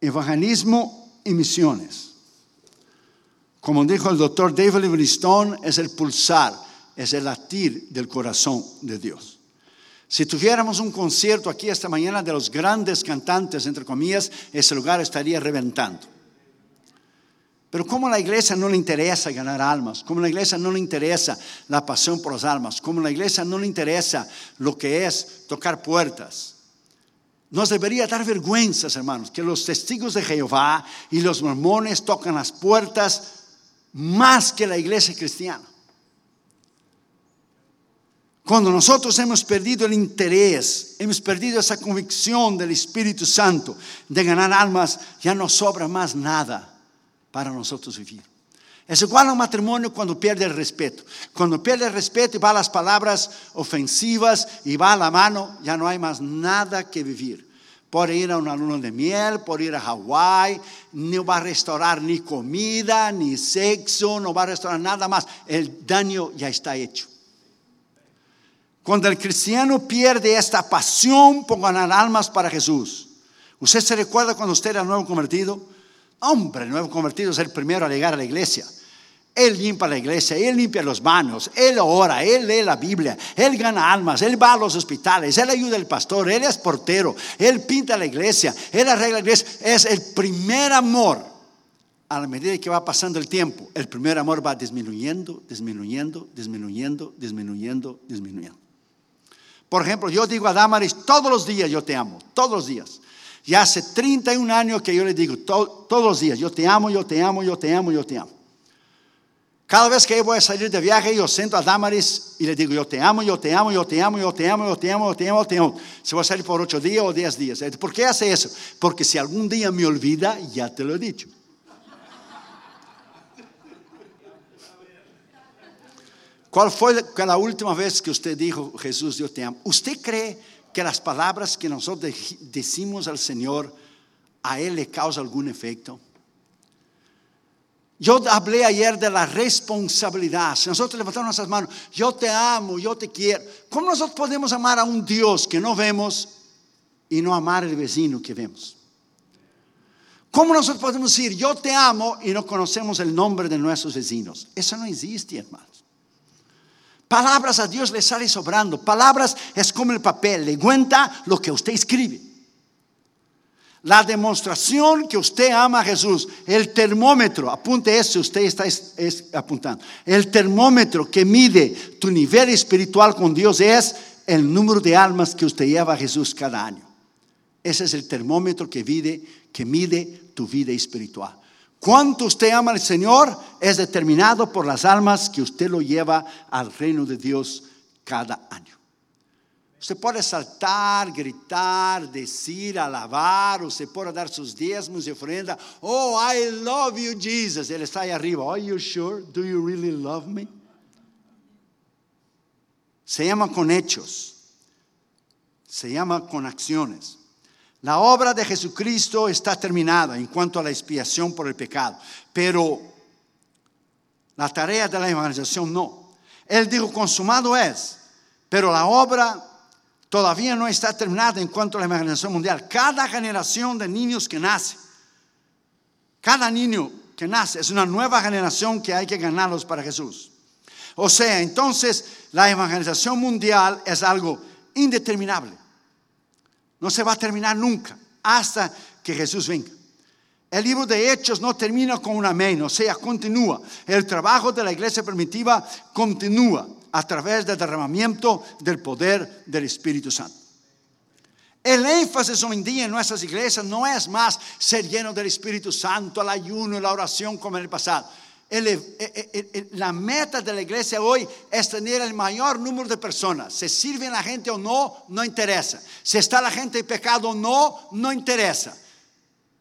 evangelismo y misiones. Como dijo el doctor David Livingstone, es el pulsar, es el latir del corazón de Dios. Si tuviéramos un concierto aquí esta mañana de los grandes cantantes, entre comillas, ese lugar estaría reventando. Pero como a la iglesia no le interesa ganar almas, como a la iglesia no le interesa la pasión por las almas, como a la iglesia no le interesa lo que es tocar puertas, nos debería dar vergüenza, hermanos, que los testigos de Jehová y los mormones tocan las puertas más que la iglesia cristiana. Cuando nosotros hemos perdido el interés, hemos perdido esa convicción del Espíritu Santo de ganar almas, ya no sobra más nada para nosotros vivir. Es igual a un matrimonio cuando pierde el respeto. Cuando pierde el respeto y va a las palabras ofensivas y va a la mano, ya no hay más nada que vivir. Por ir a una luna de miel, por ir a Hawái, no va a restaurar ni comida, ni sexo, no va a restaurar nada más. El daño ya está hecho. Cuando el cristiano pierde esta pasión por ganar almas para Jesús. ¿Usted se recuerda cuando usted era nuevo convertido? Hombre, nuevo convertido es el primero a llegar a la iglesia. Él limpia la iglesia, Él limpia los manos, Él ora, Él lee la Biblia, Él gana almas, Él va a los hospitales, Él ayuda al pastor, Él es portero, Él pinta la iglesia, Él arregla la iglesia. Es el primer amor. A la medida que va pasando el tiempo, el primer amor va disminuyendo, disminuyendo, disminuyendo, disminuyendo, disminuyendo. Por ejemplo, yo digo a Damaris todos los días, yo te amo, todos los días. Y hace 31 años que yo le digo todos los días, yo te amo, yo te amo, yo te amo, yo te amo. Cada vez que yo voy a salir de viaje, yo siento a Damaris y le digo, yo te amo, yo te amo, yo te amo, yo te amo, yo te amo, yo te amo, yo te amo. Se va a salir por ocho días o diez días. ¿Por qué hace eso? Porque si algún día me olvida, ya te lo he dicho. ¿Cuál fue la última vez que usted dijo, Jesús, yo te amo? ¿Usted cree que las palabras que nosotros decimos al Señor, a Él le causa algún efecto? Yo hablé ayer de la responsabilidad. Si nosotros levantamos nuestras manos, yo te amo, yo te quiero. ¿Cómo nosotros podemos amar a un Dios que no vemos y no amar al vecino que vemos? ¿Cómo nosotros podemos decir, yo te amo y no conocemos el nombre de nuestros vecinos? Eso no existe, hermanos. Palabras a Dios le sale sobrando. Palabras es como el papel, le cuenta lo que usted escribe. La demostración que usted ama a Jesús, el termómetro, apunte eso, usted está apuntando. El termómetro que mide tu nivel espiritual con Dios es el número de almas que usted lleva a Jesús cada año. Ese es el termómetro que mide, que mide tu vida espiritual. Cuánto usted ama al Señor es determinado por las almas que usted lo lleva al reino de Dios cada año. Usted puede saltar, gritar, decir, alabar, usted puede dar sus diezmos y ofrenda. Oh, I love you, Jesus. Está ahí arriba. Are you sure? Do you really love me? Se llama con hechos. Se llama con acciones. La obra de Jesucristo está terminada en cuanto a la expiación por el pecado, pero la tarea de la evangelización no. Él dijo, consumado es, pero la obra todavía no está terminada en cuanto a la evangelización mundial. Cada generación de niños que nace, cada niño que nace es una nueva generación que hay que ganarlos para Jesús. O sea, entonces la evangelización mundial es algo indeterminable. No se va a terminar nunca hasta que Jesús venga. El libro de Hechos no termina con un amén, o sea, continúa. El trabajo de la iglesia primitiva continúa a través del derramamiento del poder del Espíritu Santo. El énfasis hoy en día en nuestras iglesias no es más ser lleno del Espíritu Santo, el ayuno y la oración como en el pasado. la meta de la iglesia hoy es tener el mayor número de personas. Se sirve la gente o no, no interesa. Si está la gente en pecado o no, no interesa.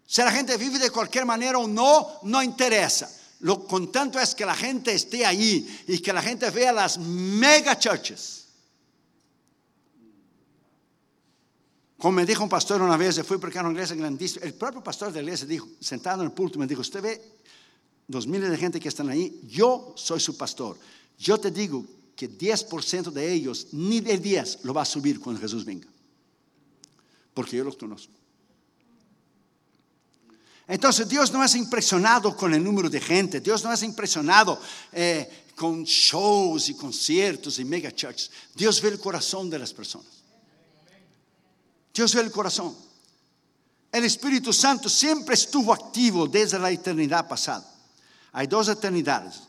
Si la gente vive de cualquier manera o no, no interesa. Lo contento es que la gente esté ahí y que la gente vea las mega churches. Como me dijo un pastor una vez, fui porque era una iglesia grandísima. El propio pastor de la iglesia dijo, sentado en el púlpito, me dijo: Usted ve dos miles de gente que están ahí, yo soy su pastor. Yo te digo que 10% de ellos, ni de 10, lo va a subir cuando Jesús venga. Porque yo los conozco. Entonces Dios no es impresionado con el número de gente, Dios no es impresionado eh, con shows y conciertos y mega churches. Dios ve el corazón de las personas. Dios ve el corazón. El Espíritu Santo siempre estuvo activo desde la eternidad pasada. Hay dos eternidades.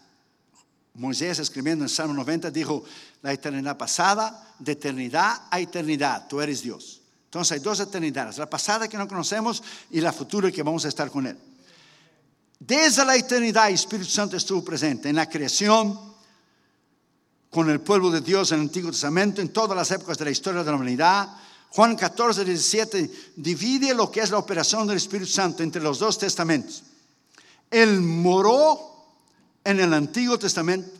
Moisés escribiendo en Salmo 90 dijo, la eternidad pasada, de eternidad a eternidad, tú eres Dios. Entonces hay dos eternidades, la pasada que no conocemos y la futura que vamos a estar con Él. Desde la eternidad el Espíritu Santo estuvo presente en la creación, con el pueblo de Dios en el Antiguo Testamento, en todas las épocas de la historia de la humanidad. Juan 14, 17 divide lo que es la operación del Espíritu Santo entre los dos testamentos. Él moró en el Antiguo Testamento,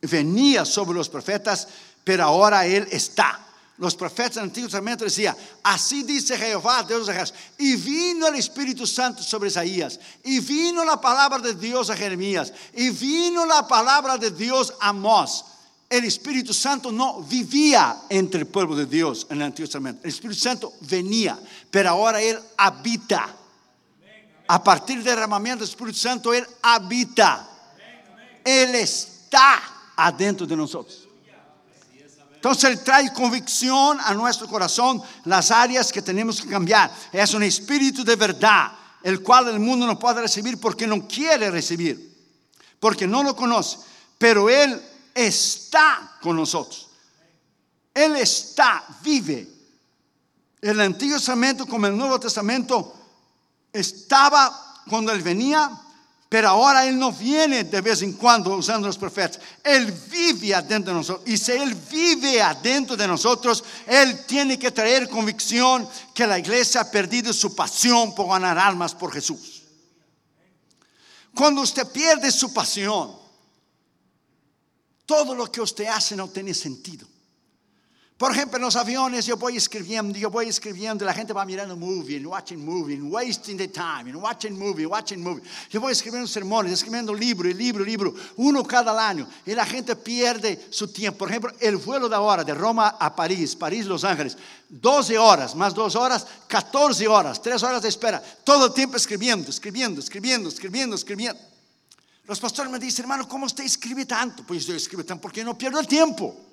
venía sobre los profetas, pero ahora Él está los profetas del Antiguo Testamento decían, así dice Jehová, Dios de Jesús. Y vino el Espíritu Santo sobre Isaías. Y vino la palabra de Dios a Jeremías. Y vino la palabra de Dios a Amós. El Espíritu Santo no vivía entre el pueblo de Dios en el Antiguo Testamento. El Espíritu Santo venía, pero ahora Él habita. A partir del derramamiento del Espíritu Santo, Él habita. Él está adentro de nosotros. Entonces Él trae convicción a nuestro corazón las áreas que tenemos que cambiar. Es un espíritu de verdad, el cual el mundo no puede recibir porque no quiere recibir, porque no lo conoce. Pero Él está con nosotros. Él está, vive. El Antiguo Testamento como el Nuevo Testamento estaba cuando Él venía, pero ahora Él no viene de vez en cuando usando los profetas. Él vive adentro de nosotros. Y si Él vive adentro de nosotros, Él tiene que traer convicción que la iglesia ha perdido su pasión por ganar almas por Jesús. Cuando usted pierde su pasión, todo lo que usted hace no tiene sentido. Por ejemplo, en los aviones yo voy escribiendo, yo voy escribiendo, la gente va mirando movie, watching movie, wasting the time, and watching movie, watching movie. Yo voy escribiendo sermones, escribiendo libro, y libro, libro, uno cada año, y la gente pierde su tiempo. Por ejemplo, el vuelo de ahora de Roma a París, París, Los Ángeles, 12 horas, más 2 horas, 14 horas, 3 horas de espera, todo el tiempo escribiendo, escribiendo, escribiendo, escribiendo, escribiendo. Los pastores me dicen, hermano, ¿cómo usted escribe tanto? Pues yo escribo tanto porque no pierdo el tiempo.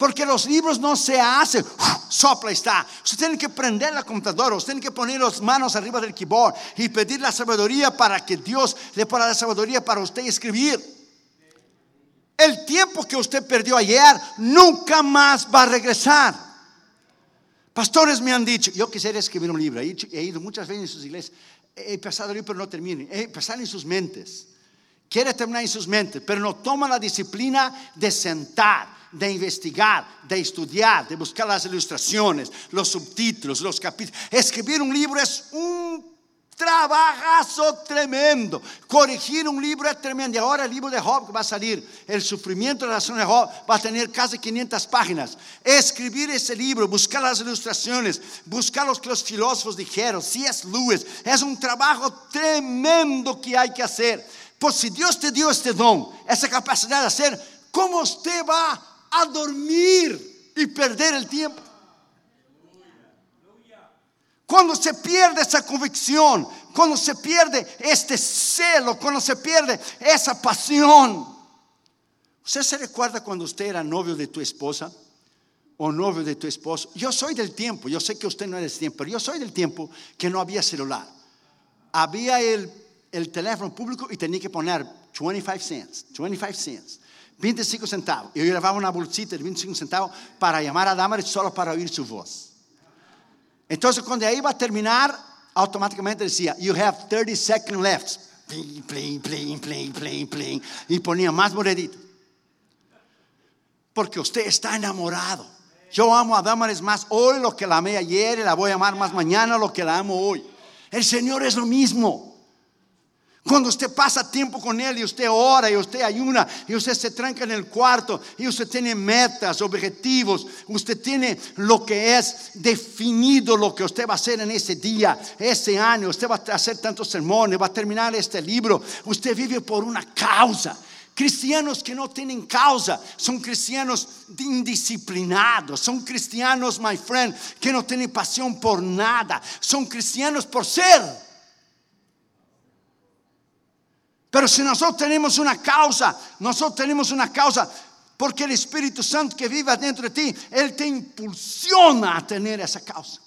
Porque los libros no se hacen, sopla está. Usted tiene que prender la computadora, usted tiene que poner las manos arriba del keyboard y pedir la sabiduría para que Dios le ponga la sabiduría para usted escribir. El tiempo que usted perdió ayer nunca más va a regresar. Pastores me han dicho, yo quisiera escribir un libro, he ido muchas veces en sus iglesias, he pasado el libro pero no termine, he pasado en sus mentes. Quiere terminar en sus mentes, pero no toma la disciplina de sentar de investigar, de estudiar, de buscar las ilustraciones, los subtítulos, los capítulos. Escribir un libro es un trabajazo tremendo. Corregir un libro es tremendo. Y ahora el libro de Job que va a salir, el sufrimiento de la nación de Job, va a tener casi 500 páginas. Escribir ese libro, buscar las ilustraciones, buscar los que los filósofos dijeron, si es Lewis, es un trabajo tremendo que hay que hacer. Pues si Dios te dio este don, esa capacidad de hacer, ¿cómo usted va a dormir y perder el tiempo. Cuando se pierde esa convicción, cuando se pierde este celo, cuando se pierde esa pasión. ¿Usted se recuerda cuando usted era novio de tu esposa o novio de tu esposo? Yo soy del tiempo, yo sé que usted no es del tiempo, pero yo soy del tiempo que no había celular. Había el, el teléfono público y tenía que poner 25 cents, 25 cents. 25 centavos. Eu levava uma bolsita de 25 centavos para chamar a Damaris só para ouvir sua voz. Então, quando aí ia terminar, automaticamente dizia: You have 30 seconds left. Plim, plim, plim, plim, plim, plim. E ponia mais monedita. Porque você está enamorado. Eu amo a Damaris más hoy lo que la amé ayer y la voy a amar más mañana lo que la amo hoy. El Señor es lo mismo. Cuando usted pasa tiempo con Él y usted ora y usted ayuna y usted se tranca en el cuarto y usted tiene metas, objetivos, usted tiene lo que es definido lo que usted va a hacer en ese día, ese año, usted va a hacer tantos sermones, va a terminar este libro, usted vive por una causa. Cristianos que no tienen causa son cristianos indisciplinados, son cristianos, my friend, que no tienen pasión por nada, son cristianos por ser Pero si nosotros tenemos una causa, nosotros tenemos una causa, porque el Espíritu Santo que vive dentro de ti, Él te impulsiona a tener esa causa.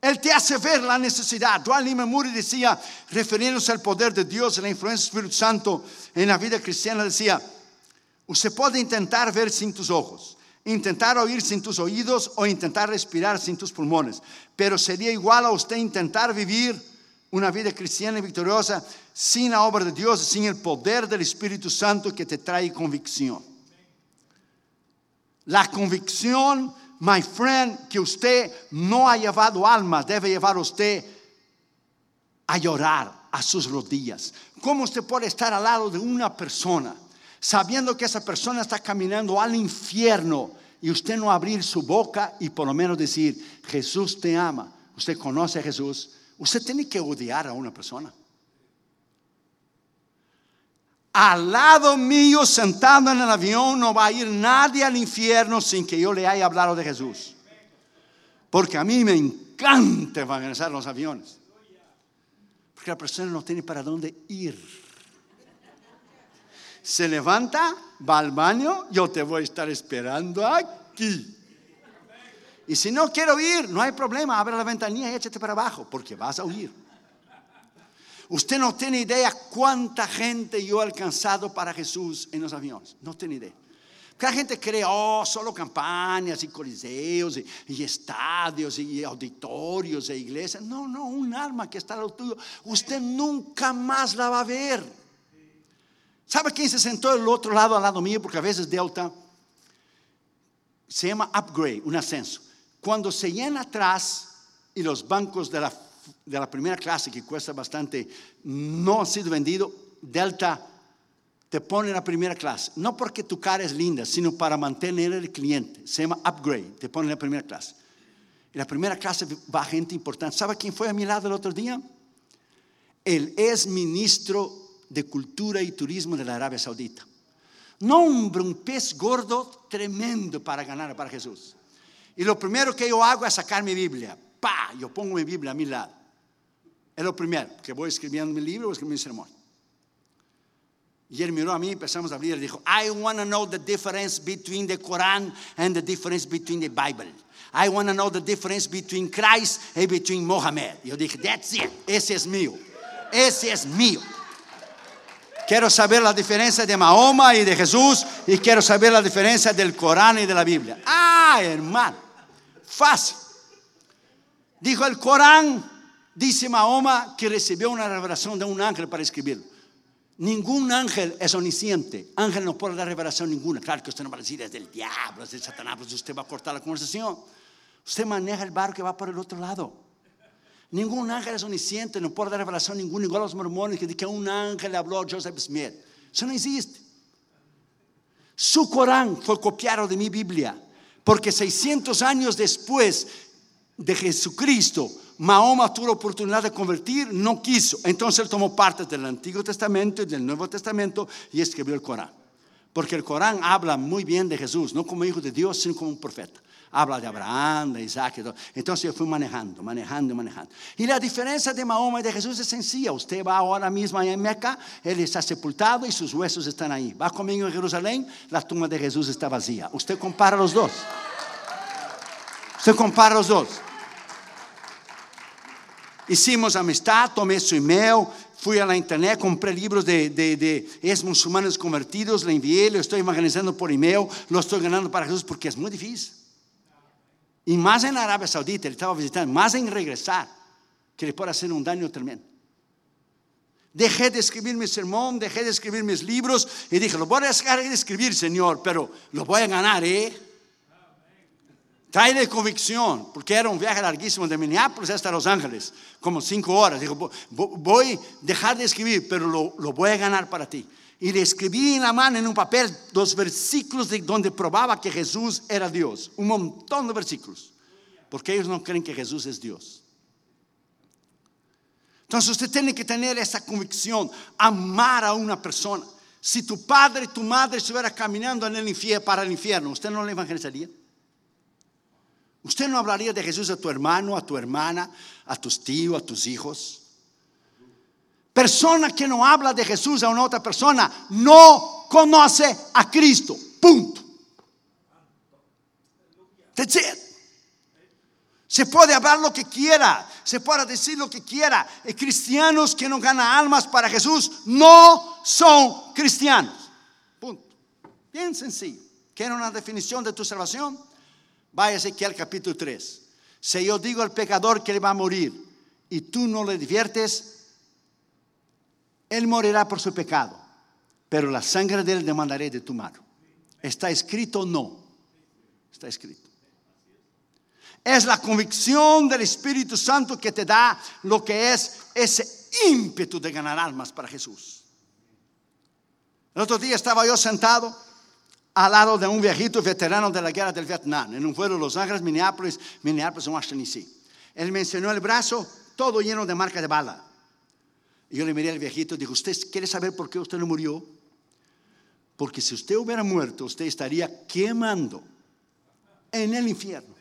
Él te hace ver la necesidad. Dwight Moody decía, refiriéndose al poder de Dios, la influencia del Espíritu Santo en la vida cristiana, decía, usted puede intentar ver sin tus ojos, intentar oír sin tus oídos o intentar respirar sin tus pulmones, pero sería igual a usted intentar vivir una vida cristiana y victoriosa sin la obra de Dios, sin el poder del Espíritu Santo que te trae convicción. La convicción, my friend, que usted no ha llevado alma, debe llevar a usted a llorar a sus rodillas. ¿Cómo usted puede estar al lado de una persona sabiendo que esa persona está caminando al infierno y usted no abrir su boca y por lo menos decir, Jesús te ama? Usted conoce a Jesús, Usted tiene que odiar a una persona. Al lado mío, sentado en el avión, no va a ir nadie al infierno sin que yo le haya hablado de Jesús. Porque a mí me encanta evangelizar los aviones. Porque la persona no tiene para dónde ir. Se levanta, va al baño, yo te voy a estar esperando aquí. Y si no quiero ir, no hay problema, abre la ventanilla y échate para abajo, porque vas a huir. Usted no tiene idea cuánta gente yo he alcanzado para Jesús en los aviones. No tiene idea. Porque la gente cree, oh, solo campañas y coliseos y, estadios y auditorios e iglesias. No, no, un alma que está al tuyo, usted nunca más la va a ver. ¿Sabe quién se sentó del otro lado al lado mío? Porque a veces Delta se llama upgrade, un ascenso. Cuando se llena atrás y los bancos de la, de la primera clase, que cuesta bastante, no han sido vendidos, Delta te pone en la primera clase. No porque tu cara es linda, sino para mantener el cliente. Se llama upgrade, te pone en la primera clase. En la primera clase va gente importante. ¿Sabe quién fue a mi lado el otro día? El ex ministro de Cultura y Turismo de la Arabia Saudita. No, hombre, un pez gordo tremendo para ganar para Jesús. Y lo primero que yo hago es sacar mi Biblia. Pa, yo pongo mi Biblia a mi lado. Es lo primero, que voy escribiendo mi libro o escribiendo mi sermón. Y él miró a mí, empezamos a abrir y dijo, I want to know the difference between the Quran and the difference between the Bible. I want to know the difference between Christ and between Mohammed. Yo dije, that's it, ese es mío. Ese es mío. Quiero saber la diferencia de Mahoma y de Jesús y quiero saber la diferencia del Corán y de la Biblia. Ah, hermano, fácil. Dijo el Corán, dice Mahoma que recibió una revelación de un ángel para escribirlo. Ningún ángel es omnisciente. Ángel no puede dar revelación ninguna. Claro que usted no va a decir es del diablo, es del Satanás, pues usted va a cortar la conversación. Usted maneja el barco que va por el otro lado. Ningún ángel es omnisciente, no puede dar revelación ninguna, igual a los mormones que que un ángel habló a Joseph Smith. Eso no existe. Su Corán fue copiado de mi Biblia, porque 600 años después de Jesucristo, Mahoma tuvo la oportunidad de convertir, no quiso. Entonces él tomó parte del Antiguo Testamento y del Nuevo Testamento y escribió el Corán. Porque el Corán habla muy bien de Jesús, no como hijo de Dios, sino como un profeta habla de Abraham, de Isaac. Y todo. Entonces yo fui manejando, manejando, manejando. Y la diferencia de Mahoma y de Jesús es sencilla. Usted va ahora mismo en Meca, Él está sepultado y sus huesos están ahí. Va conmigo en Jerusalén, la tumba de Jesús está vacía. Usted compara los dos. Usted compara los dos. Hicimos amistad, tomé su email, fui a la internet, compré libros de, de, de es musulmanes convertidos, le envié, lo estoy evangelizando por email, lo estoy ganando para Jesús porque es muy difícil. Y más en Arabia Saudita, él estaba visitando, más en regresar, que le puede hacer un daño tremendo. Dejé de escribir mi sermón, dejé de escribir mis libros y dije, lo voy a dejar de escribir, Señor, pero lo voy a ganar, ¿eh? Trae convicción, porque era un viaje larguísimo de Minneapolis hasta Los Ángeles, como cinco horas. Dijo, voy a dejar de escribir, pero lo, lo voy a ganar para ti. Y le escribí en la mano, en un papel, dos versículos de donde probaba que Jesús era Dios. Un montón de versículos. Porque ellos no creen que Jesús es Dios. Entonces usted tiene que tener esa convicción, amar a una persona. Si tu padre y tu madre estuvieran caminando en el infierno, para el infierno, ¿usted no le evangelizaría? ¿Usted no hablaría de Jesús a tu hermano, a tu hermana, a tus tíos, a tus hijos? Persona que no habla de Jesús a una otra persona no conoce a Cristo. Punto. That's. Se puede hablar lo que quiera, se puede decir lo que quiera. Y cristianos que no ganan almas para Jesús no son cristianos. Punto. Bien sencillo. ¿Quieren una definición de tu salvación? Váyase aquí al capítulo 3. Si yo digo al pecador que le va a morir y tú no le diviertes, él morirá por su pecado, pero la sangre de él demandaré de tu mano. ¿Está escrito o no? Está escrito. Es la convicción del Espíritu Santo que te da lo que es ese ímpetu de ganar almas para Jesús. El otro día estaba yo sentado al lado de un viejito veterano de la guerra del Vietnam, en un vuelo de Los Ángeles, Minneapolis, Minneapolis, Washington, D.C. Él me enseñó el brazo todo lleno de marca de bala. Y yo le miré al viejito y dije, ¿usted quiere saber por qué usted no murió? Porque si usted hubiera muerto, usted estaría quemando en el infierno.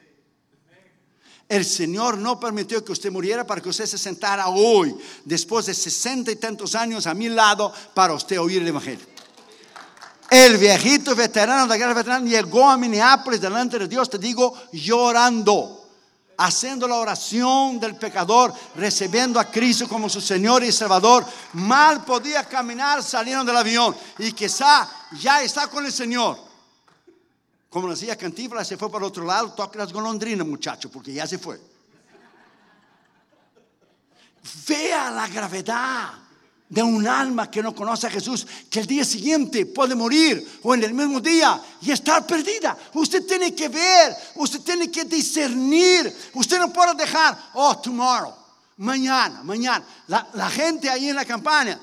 El Señor no permitió que usted muriera para que usted se sentara hoy, después de sesenta y tantos años a mi lado, para usted oír el Evangelio. El viejito veterano de la guerra veterana llegó a Minneapolis delante de Dios, te digo, llorando, haciendo la oración del pecador, recibiendo a Cristo como su Señor y Salvador. Mal podía caminar saliendo del avión y quizá ya está con el Señor. Como decía Cantífla, se fue para otro lado, toque las golondrinas, muchacho, porque ya se fue. Vea la gravedad de un alma que no conoce a Jesús, que el día siguiente puede morir o en el mismo día y estar perdida. Usted tiene que ver, usted tiene que discernir. Usted no puede dejar, oh, tomorrow, mañana, mañana. La, la gente ahí en la campaña,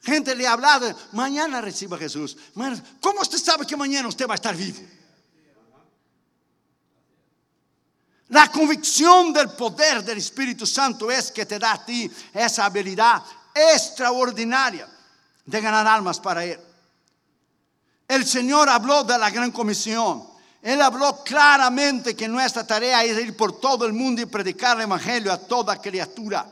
gente le ha hablado, mañana reciba a Jesús. ¿Cómo usted sabe que mañana usted va a estar vivo? La convicción del poder del Espíritu Santo es que te da a ti esa habilidad extraordinaria de ganar almas para Él. El Señor habló de la gran comisión. Él habló claramente que nuestra tarea es ir por todo el mundo y predicar el Evangelio a toda criatura.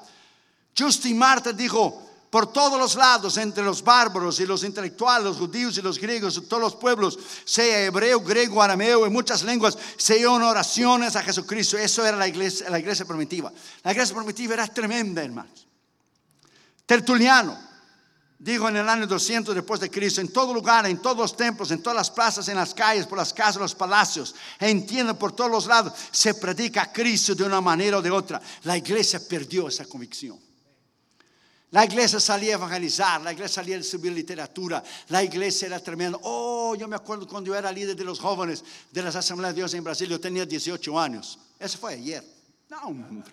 Justin Martin dijo, por todos los lados, entre los bárbaros y los intelectuales, los judíos y los griegos, todos los pueblos, sea hebreo, griego, arameo, en muchas lenguas, se oraciones a Jesucristo. Eso era la iglesia, la iglesia primitiva. La iglesia primitiva era tremenda, hermanos. Tertuliano dijo en el año 200 después de Cristo, en todo lugar, en todos los templos, en todas las plazas, en las calles, por las casas, los palacios, entiendo por todos los lados, se predica a Cristo de una manera o de otra. La iglesia perdió esa convicción. La iglesia salía a evangelizar, la iglesia salía a subir literatura, la iglesia era tremenda. Oh, yo me acuerdo cuando yo era líder de los jóvenes de las Asambleas de Dios en Brasil, yo tenía 18 años. Eso fue ayer. No,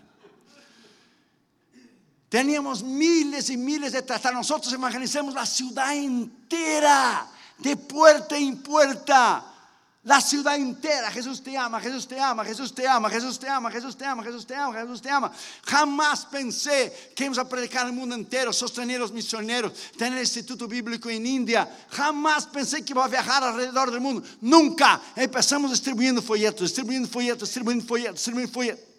Teníamos miles y miles de tratados. Nosotros evangelizamos la ciudad entera, de puerta en puerta. La ciudad entera, Jesús te ama, Jesús te ama, Jesús te ama, Jesús te ama, Jesús te ama, Jesús te ama, Jesús te ama. Jamás pensé que íbamos a predicar el mundo entero, sostener los misioneros, tener el instituto bíblico en India. Jamás pensé que iba a viajar alrededor del mundo. Nunca. Empezamos distribuyendo folletos, distribuyendo folletos, distribuyendo folletos, distribuyendo folletos.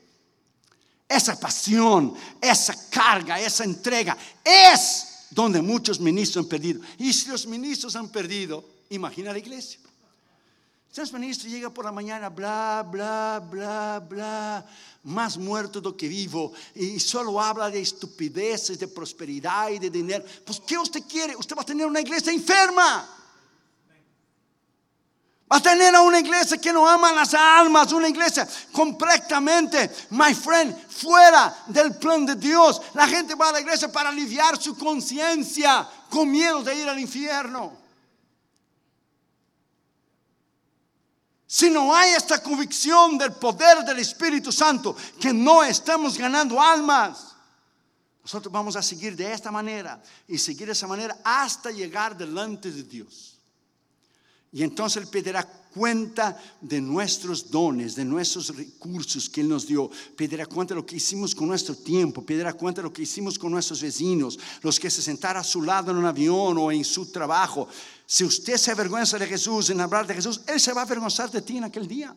Esa pasión, esa carga, esa entrega es donde muchos ministros han perdido. Y si los ministros han perdido, imagina la iglesia. Entonces ministro llega por la mañana, bla, bla, bla, bla, más muerto do que vivo, y solo habla de estupideces, de prosperidad y de dinero. Pues, ¿qué usted quiere? Usted va a tener una iglesia enferma. Va a tener a una iglesia que no ama las almas, una iglesia completamente, my friend, fuera del plan de Dios. La gente va a la iglesia para aliviar su conciencia con miedo de ir al infierno. Si no hay esta convicción del poder del Espíritu Santo, que no estamos ganando almas, nosotros vamos a seguir de esta manera y seguir de esa manera hasta llegar delante de Dios. Y entonces Él pedirá cuenta de nuestros dones, de nuestros recursos que Él nos dio. Pedirá cuenta de lo que hicimos con nuestro tiempo. Pedirá cuenta de lo que hicimos con nuestros vecinos, los que se sentaron a su lado en un avión o en su trabajo. Si usted se avergüenza de Jesús en hablar de Jesús, Él se va a avergonzar de ti en aquel día.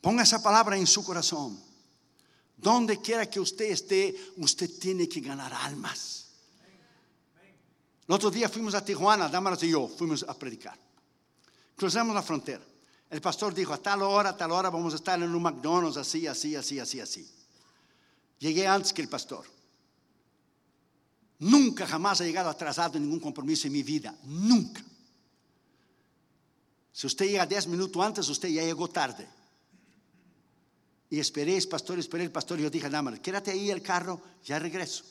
Ponga esa palabra en su corazón. Donde quiera que usted esté, usted tiene que ganar almas. El otro día fuimos a Tijuana, Damaras y yo, fuimos a predicar. Cruzamos la frontera. El pastor dijo, a tal hora, a tal hora vamos a estar en un McDonald's, así, así, así, así, así. Llegué antes que el pastor. Nunca jamás he llegado atrasado en ningún compromiso en mi vida. Nunca. Si usted llega 10 minutos antes, usted ya llegó tarde. Y esperé, pastor, esperé el pastor. Y yo dije, Damaras, quédate ahí el carro, ya regreso.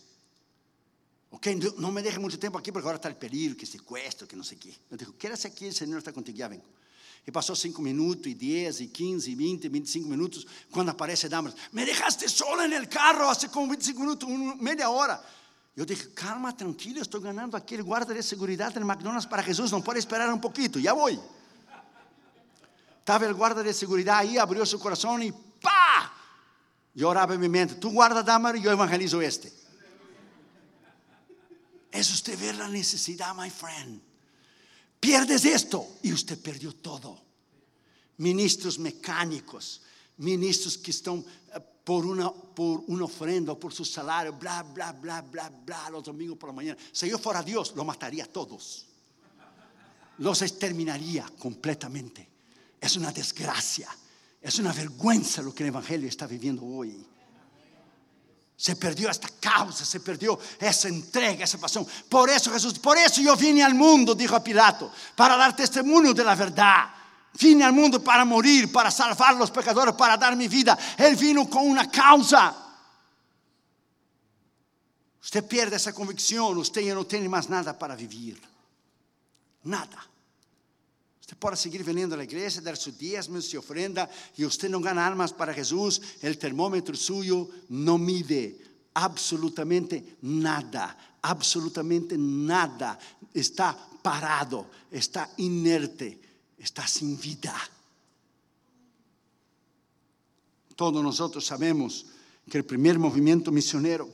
Ok, no, me deje mucho tiempo aquí porque ahora está el peligro, que secuestro, que no sé qué. Yo dijo, quédate aquí, el Señor está contigo, ya vengo. Y pasó 5 minutos, y 10, y 15, y 20, 25 minutos, cuando aparece Damaras, me dejaste solo en el carro hace como 25 minutos, media hora. Yo dije, calma, tranquilo, estoy ganando aquí el guardia de seguridad del McDonald's para Jesús, no puede esperar un poquito, ya voy. Estaba el guardia de seguridad ahí, abrió su corazón y ¡pa! Yo oraba en mi mente, tú guarda Damaras y yo evangelizo este. Es usted ver la necesidad, my friend. Pierdes esto y usted perdió todo. Ministros mecánicos, ministros que están eh, por una, por una ofrenda, por su salario, bla, bla, bla, bla, bla, los domingos por la mañana. Si yo fuera Dios, lo mataría a todos. Los exterminaría completamente. Es una desgracia, es una vergüenza lo que el Evangelio está viviendo hoy. Se perdió esta causa, se perdió esa entrega, esa pasión. Por eso Jesús, por eso yo vine al mundo, dijo a Pilato, para dar testimonio de la verdad. Vine al mundo para morir, para salvar a los pecadores, para dar mi vida. Él vino con una causa. Usted pierde esa convicción, usted ya no tiene más nada para vivir. Nada. Usted puede seguir viniendo a la iglesia, dar su diezmo, su ofrenda, y usted no gana almas para Jesús, el termómetro suyo no mide absolutamente nada, absolutamente nada. Está parado, está inerte, está sin vida. Todos nosotros sabemos que el primer movimiento misionero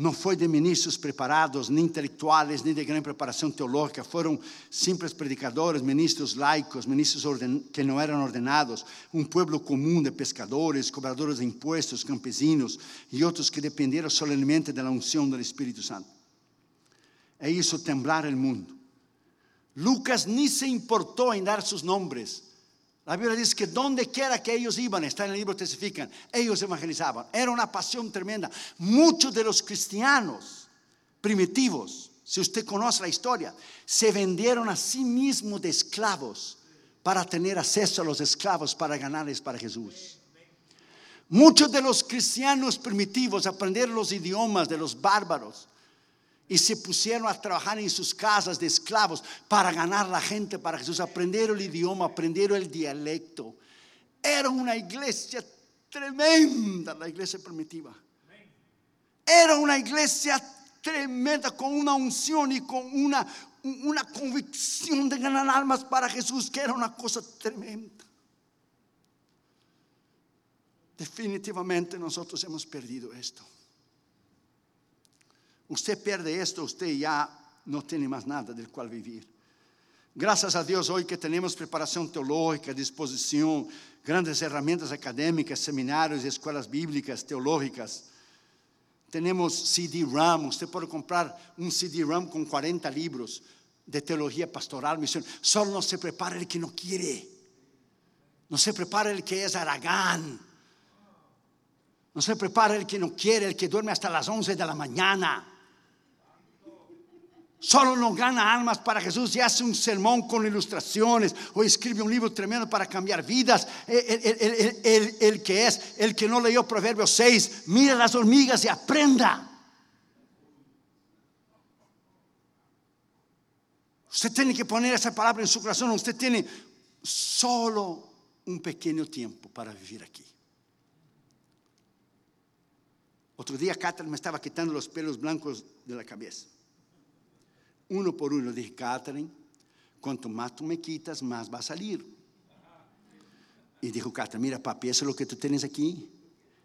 no foi de ministros preparados, nem intelectuais, nem de grande preparação teológica, foram simples predicadores, ministros laicos, ministros que não eram ordenados, um povo comum de pescadores, cobradores de impostos, campesinos e outros que dependeram solenemente da unção do Espírito Santo. É isso temblar o mundo. Lucas nem se importou em dar seus nomes la Biblia dice que donde quiera que ellos iban, está en el libro testifican, ellos evangelizaban. Era una pasión tremenda. Muchos de los cristianos primitivos, si usted conoce la historia, se vendieron a sí mismos de esclavos para tener acceso a los esclavos para ganarles para Jesús. Muchos de los cristianos primitivos aprendieron los idiomas de los bárbaros y se pusieron a trabajar en sus casas de esclavos para ganar la gente para Jesús, aprendieron el idioma, aprendieron el dialecto. Era una iglesia tremenda, la iglesia primitiva. Era una iglesia tremenda con una unción y con una, una convicción de ganar almas para Jesús, que era una cosa tremenda. Definitivamente nosotros hemos perdido esto. Usted pierde esto, usted ya no tiene más nada del cual vivir. Gracias a Dios hoy que tenemos preparación teológica, disposición, grandes herramientas académicas, seminarios, escuelas bíblicas, teológicas. Tenemos CD-RAM, usted puede comprar un CD-RAM con 40 libros de teología pastoral, misión. Solo no se prepara el que no quiere. No se prepara el que es aragán. No se prepara el que no quiere, el que duerme hasta las 11 de la mañana. Solo no gana almas para Jesús y hace un sermón con ilustraciones o escribe un libro tremendo para cambiar vidas. El, que es, el que no leyó Proverbios 6, mira las hormigas y aprenda. Usted tiene que poner esa palabra en su corazón. Usted tiene solo un pequeño tiempo para vivir aquí. Otro día Catherine me estaba quitando los pelos blancos de la cabeza uno por uno. Dije, Catherine, cuanto más tú me quitas, más va a salir. Y dijo Catherine, mira papi, eso es lo que tú tienes aquí.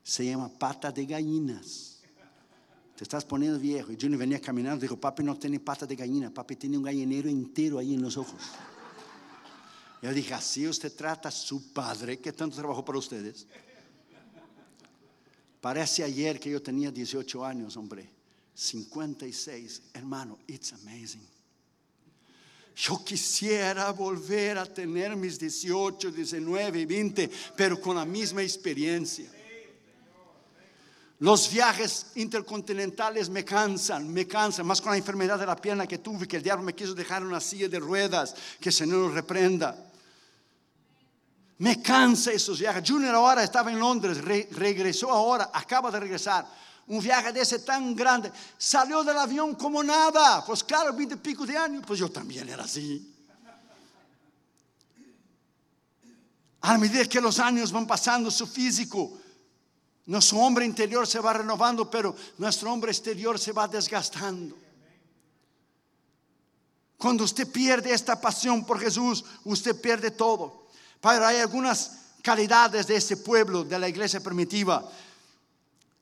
Se llama pata de gallinas. Te estás poniendo viejo. Y Junior venía caminando, dijo, papi no tiene pata de gallina, papi tiene un gallinero entero ahí en los ojos. Yo dije, así usted trata a su padre que tanto trabajó para ustedes. Parece ayer que yo tenía 18 años, hombre. 56, hermano, it's amazing. Yo quisiera volver a tener mis 18, 19 y 20, pero con la misma experiencia. Los viajes intercontinentales me cansan, me cansan, más con la enfermedad de la pierna que tuve, que el diablo me quiso dejar una silla de ruedas, que el Señor lo reprenda. Me cansa esos viajes. Junior ahora estaba en Londres, regresó ahora, acaba de regresar. Un viaje de ese tan grande. Salió del avión como nada. Pues claro, 20 y pico de años, pues yo también era así. A medida que los años van pasando, su físico nuestro hombre interior se va renovando, pero nuestro hombre exterior se va desgastando. Cuando usted pierde esta pasión por Jesús, usted pierde todo. Pero hay algunas calidades de ese pueblo, de la iglesia primitiva,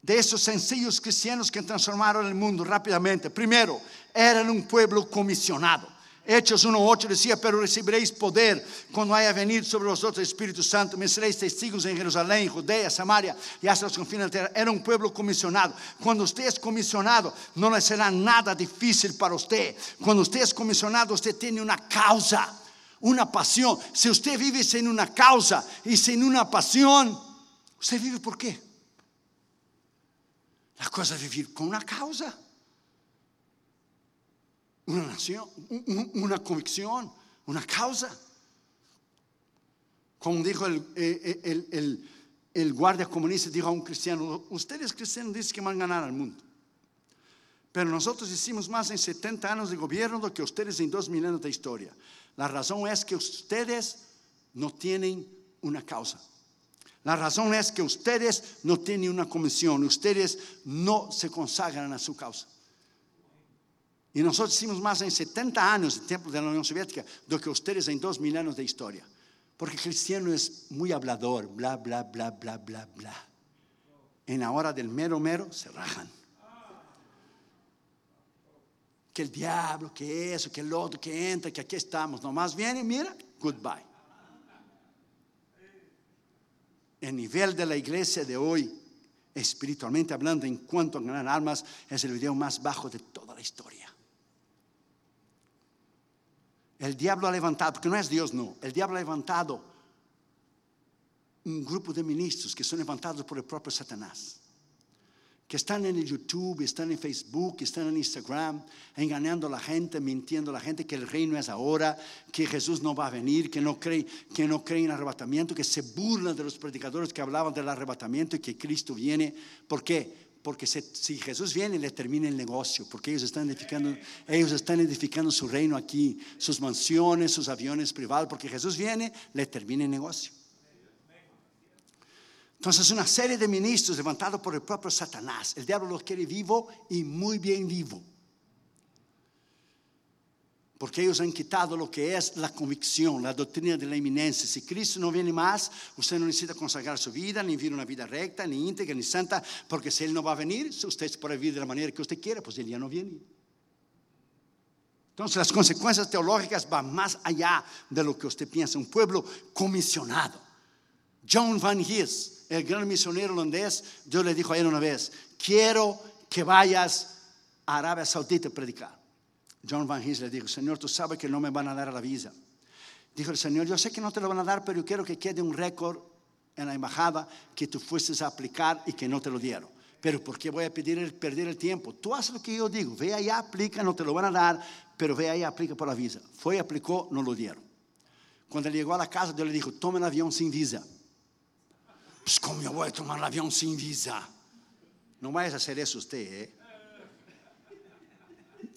de esos sencillos cristianos que transformaron el mundo rápidamente. Primero, eran un pueblo comisionado. Hechos 1.8 decía, pero recibiréis poder cuando haya venido sobre vosotros el Espíritu Santo. Me seréis testigos en Jerusalén, Judea, Samaria y hasta los confines de la tierra. Era un pueblo comisionado. Cuando usted es comisionado, no le será nada difícil para usted. Cuando usted es comisionado, usted tiene una causa, una pasión. Si usted vive sin una causa y sin una pasión, ¿usted vive por qué? La cosa es vivir con una causa una nación, una convicción, una causa. Como dijo el, eh, eh, el, guardia comunista, dijo a un cristiano, ustedes cristianos dicen que van a ganar al mundo. Pero nosotros hicimos más en 70 años de gobierno do que ustedes en dos mil años de historia. La razón es que ustedes no tienen una causa. La razón es que ustedes no tienen una comisión, ustedes no se consagran a su causa. Y nosotros hicimos más en 70 años de tiempo de la Unión Soviética do que ustedes en dos mil años de historia. Porque cristiano es muy hablador, bla, bla, bla, bla, bla, bla. En la hora del mero, mero, se rajan. Que el diablo, que eso, que el otro, que entra, que aquí estamos. Nomás viene, mira, goodbye. El nivel de la iglesia de hoy, espiritualmente hablando, en cuanto a ganar almas, es el video más bajo de toda la historia. El diablo ha levantado, porque no es Dios, no. El diablo ha levantado un grupo de ministros que son levantados por el propio Satanás. Que están en YouTube, están en Facebook, están en Instagram, engañando a la gente, mintiendo a la gente que el reino es ahora, que Jesús no va a venir, que no creen que no creen en arrebatamiento, que se burlan de los predicadores que hablaban del arrebatamiento y que Cristo viene. ¿Por qué? porque si Jesús viene le termina el negocio, porque ellos están edificando, ellos están edificando su reino aquí, sus mansiones, sus aviones privados, porque Jesús viene le termina el negocio. Entonces una serie de ministros levantados por el propio Satanás, el diablo los quiere vivo y muy bien vivo porque ellos han quitado lo que es la convicción, la doctrina de la eminencia. Si Cristo no viene más, usted no necesita consagrar su vida, ni vivir una vida recta, ni íntegra, ni santa, porque si Él no va a venir, usted puede vivir de la manera que usted quiera, pues Él ya no viene. Entonces las consecuencias teológicas van más allá de lo que usted piensa. Un pueblo comisionado. John Van Hees, el gran misionero holandés, Dios le dijo a él una vez, quiero que vayas a Arabia Saudita a predicar. John Van Hees le dijo, Señor, tú sabes que no me van a dar la visa. Dijo el Señor, yo sé que no te lo van a dar, pero quiero que quede un récord en la embajada que tú fueses a aplicar y que no te lo dieron. Pero ¿por qué voy a pedir perder el tiempo? Tú haces lo que yo digo, ve allá, aplica, no te lo van a dar, pero ve allá, aplica por la visa. Fue, aplicó, no lo dieron. Cuando llegó a la casa, Dios le dijo, toma el avión sin visa. Pues ¿cómo yo voy a tomar el avión sin visa? No vayas a hacer eso usted, ¿eh?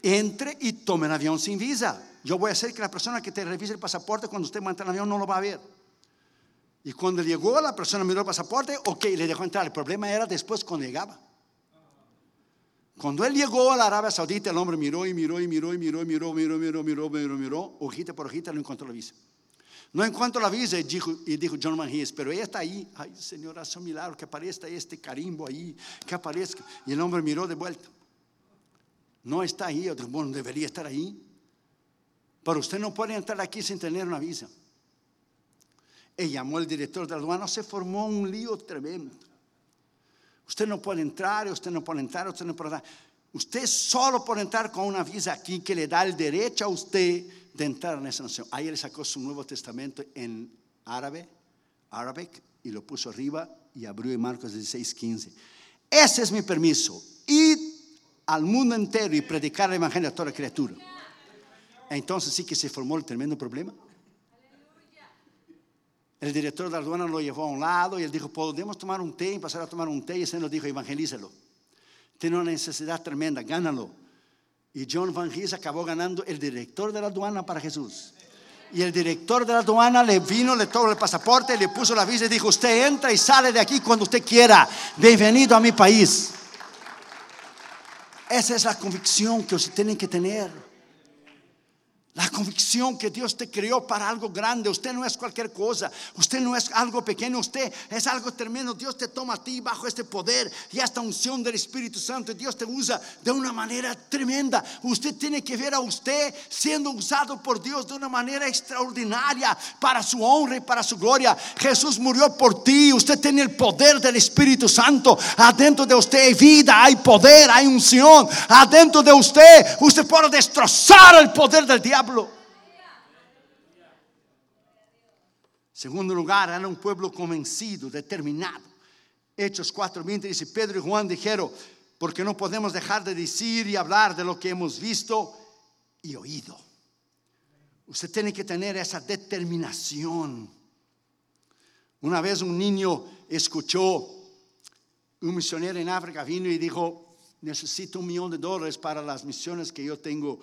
entre y tome el avión sin visa. Yo voy a hacer que la persona que te revise el pasaporte cuando usted en el avión no lo va a ver. Y cuando llegó, la persona miró el pasaporte, ok, le dejó entrar. El problema era después cuando llegaba. Cuando él llegó a la Arabia Saudita, el hombre miró y miró y miró y miró y miró, miró, miró, miró, miró, miró, hojita por hojita, no encontró la visa. No encontró la visa y dijo, y dijo John pero ella está ahí. Ay, Señor, hace un milagro que aparezca este carimbo ahí, que aparezca. Y el hombre miró de vuelta no está ahí, otro bueno, debería estar ahí. Pero usted no puede entrar aquí sin tener una visa. Y llamó al director de aduana, se formó un lío tremendo. Usted no puede entrar, usted no puede entrar, usted no puede entrar. Usted solo puede entrar con una visa aquí que le da el derecho a usted de entrar en esa nación. Él sacó su Nuevo Testamento en árabe, Arabic, y lo puso arriba y abrió en Marcos 16, 15. Ese es mi permiso. Ir al mundo entero y predicar el Evangelio a toda criatura. Entonces sí que se formó el tremendo problema. El director de la aduana lo llevó a un lado y él dijo, podemos tomar un té y pasar a tomar un té. Y ese nos dijo, evangelízalo. Tiene una necesidad tremenda, gánalo. Y John Van Gis acabó ganando el director de la aduana para Jesús. Y el director de la aduana le vino, le tomó el pasaporte, le puso la visa y dijo, usted entra y sale de aquí cuando usted quiera. Bienvenido a mi país. Esa es la convicción que usted tiene que tener. La convicción que Dios te creó para algo grande. Usted no es cualquier cosa. Usted no es algo pequeño. Usted es algo tremendo. Dios te toma a ti bajo este poder y esta unción del Espíritu Santo. Dios te usa de una manera tremenda. Usted tiene que ver a usted siendo usado por Dios de una manera extraordinaria para su honra y para su gloria. Jesús murió por ti. Usted tiene el poder del Espíritu Santo. Adentro de usted hay vida, hay poder, hay unción. Adentro de usted usted puede destrozar el poder del diablo. Segundo lugar, era un pueblo convencido, determinado. Hechos 4:20 dice, Pedro y Juan dijeron, porque no podemos dejar de decir y hablar de lo que hemos visto y oído. Usted tiene que tener esa determinación. Una vez un niño escuchó, un misionero en África vino y dijo, necesito un millón de dólares para las misiones que yo tengo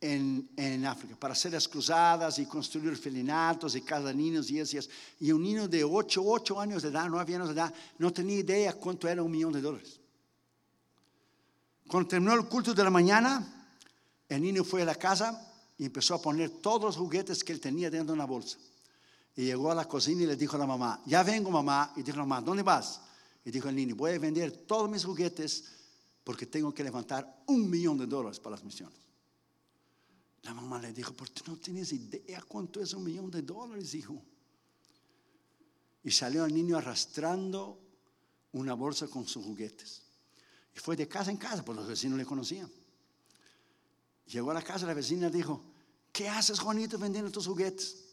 en, en, África para hacer las cruzadas y construir felinatos y cada niños y. Y un niño de 8, 8 años de edad, 9 años de edad, no tenía idea cuánto era un millón de dólares. Cuando terminó el culto de la mañana, el niño fue a la casa y empezó a poner todos los juguetes que él tenía dentro de una bolsa. Y llegó a la cocina y le dijo a la mamá, ya vengo mamá. Y dijo mamá, ¿dónde vas? Y dijo el niño, voy a vender todos mis juguetes porque tengo que levantar un millón de dólares para las misiones. La mamá le dijo, ¿por qué no tienes idea cuánto es un millón de dólares, hijo? Y salió el niño arrastrando una bolsa con sus juguetes. Y fue de casa en casa, porque los vecinos le conocían. Llegó a la casa, la vecina dijo, ¿qué haces, Juanito, vendiendo tus juguetes?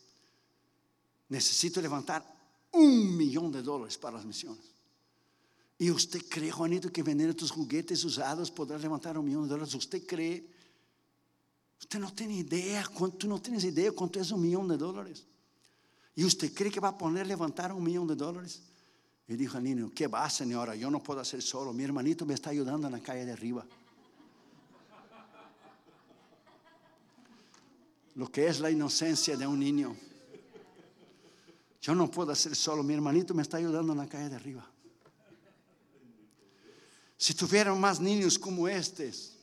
Necesito levantar un millón de dólares para las misiones. ¿Y usted cree, Juanito, que vendiendo tus juguetes usados podrá levantar un millón de dólares? ¿Usted cree Usted no tiene idea, tú no tienes idea cuánto es un millón de dólares. ¿Y usted cree que va a poner levantar un millón de dólares? Y dijo al niño, ¿qué va, señora? Yo no puedo hacer solo. Mi hermanito me está ayudando en la calle de arriba. Lo que es la inocencia de un niño. Yo no puedo hacer solo. Mi hermanito me está ayudando en la calle de arriba. Si tuvieran más niños como estos,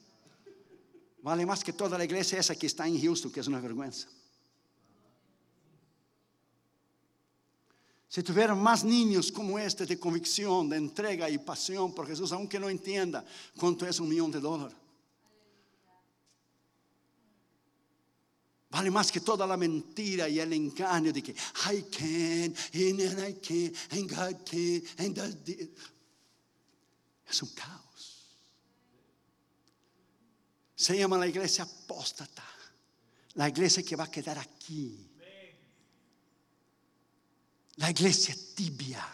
Vale más que toda la iglesia esa que está en Houston, que es una vergüenza. Si tuvieran más niños como este de convicción, de entrega y pasión por Jesús, aunque no entienda cuánto es un millón de dólares. Vale más que toda la mentira y el engaño de que I can, and I can, and God can, and that. Es un caos se llama la iglesia apóstata. La iglesia que va a quedar aquí. La iglesia tibia.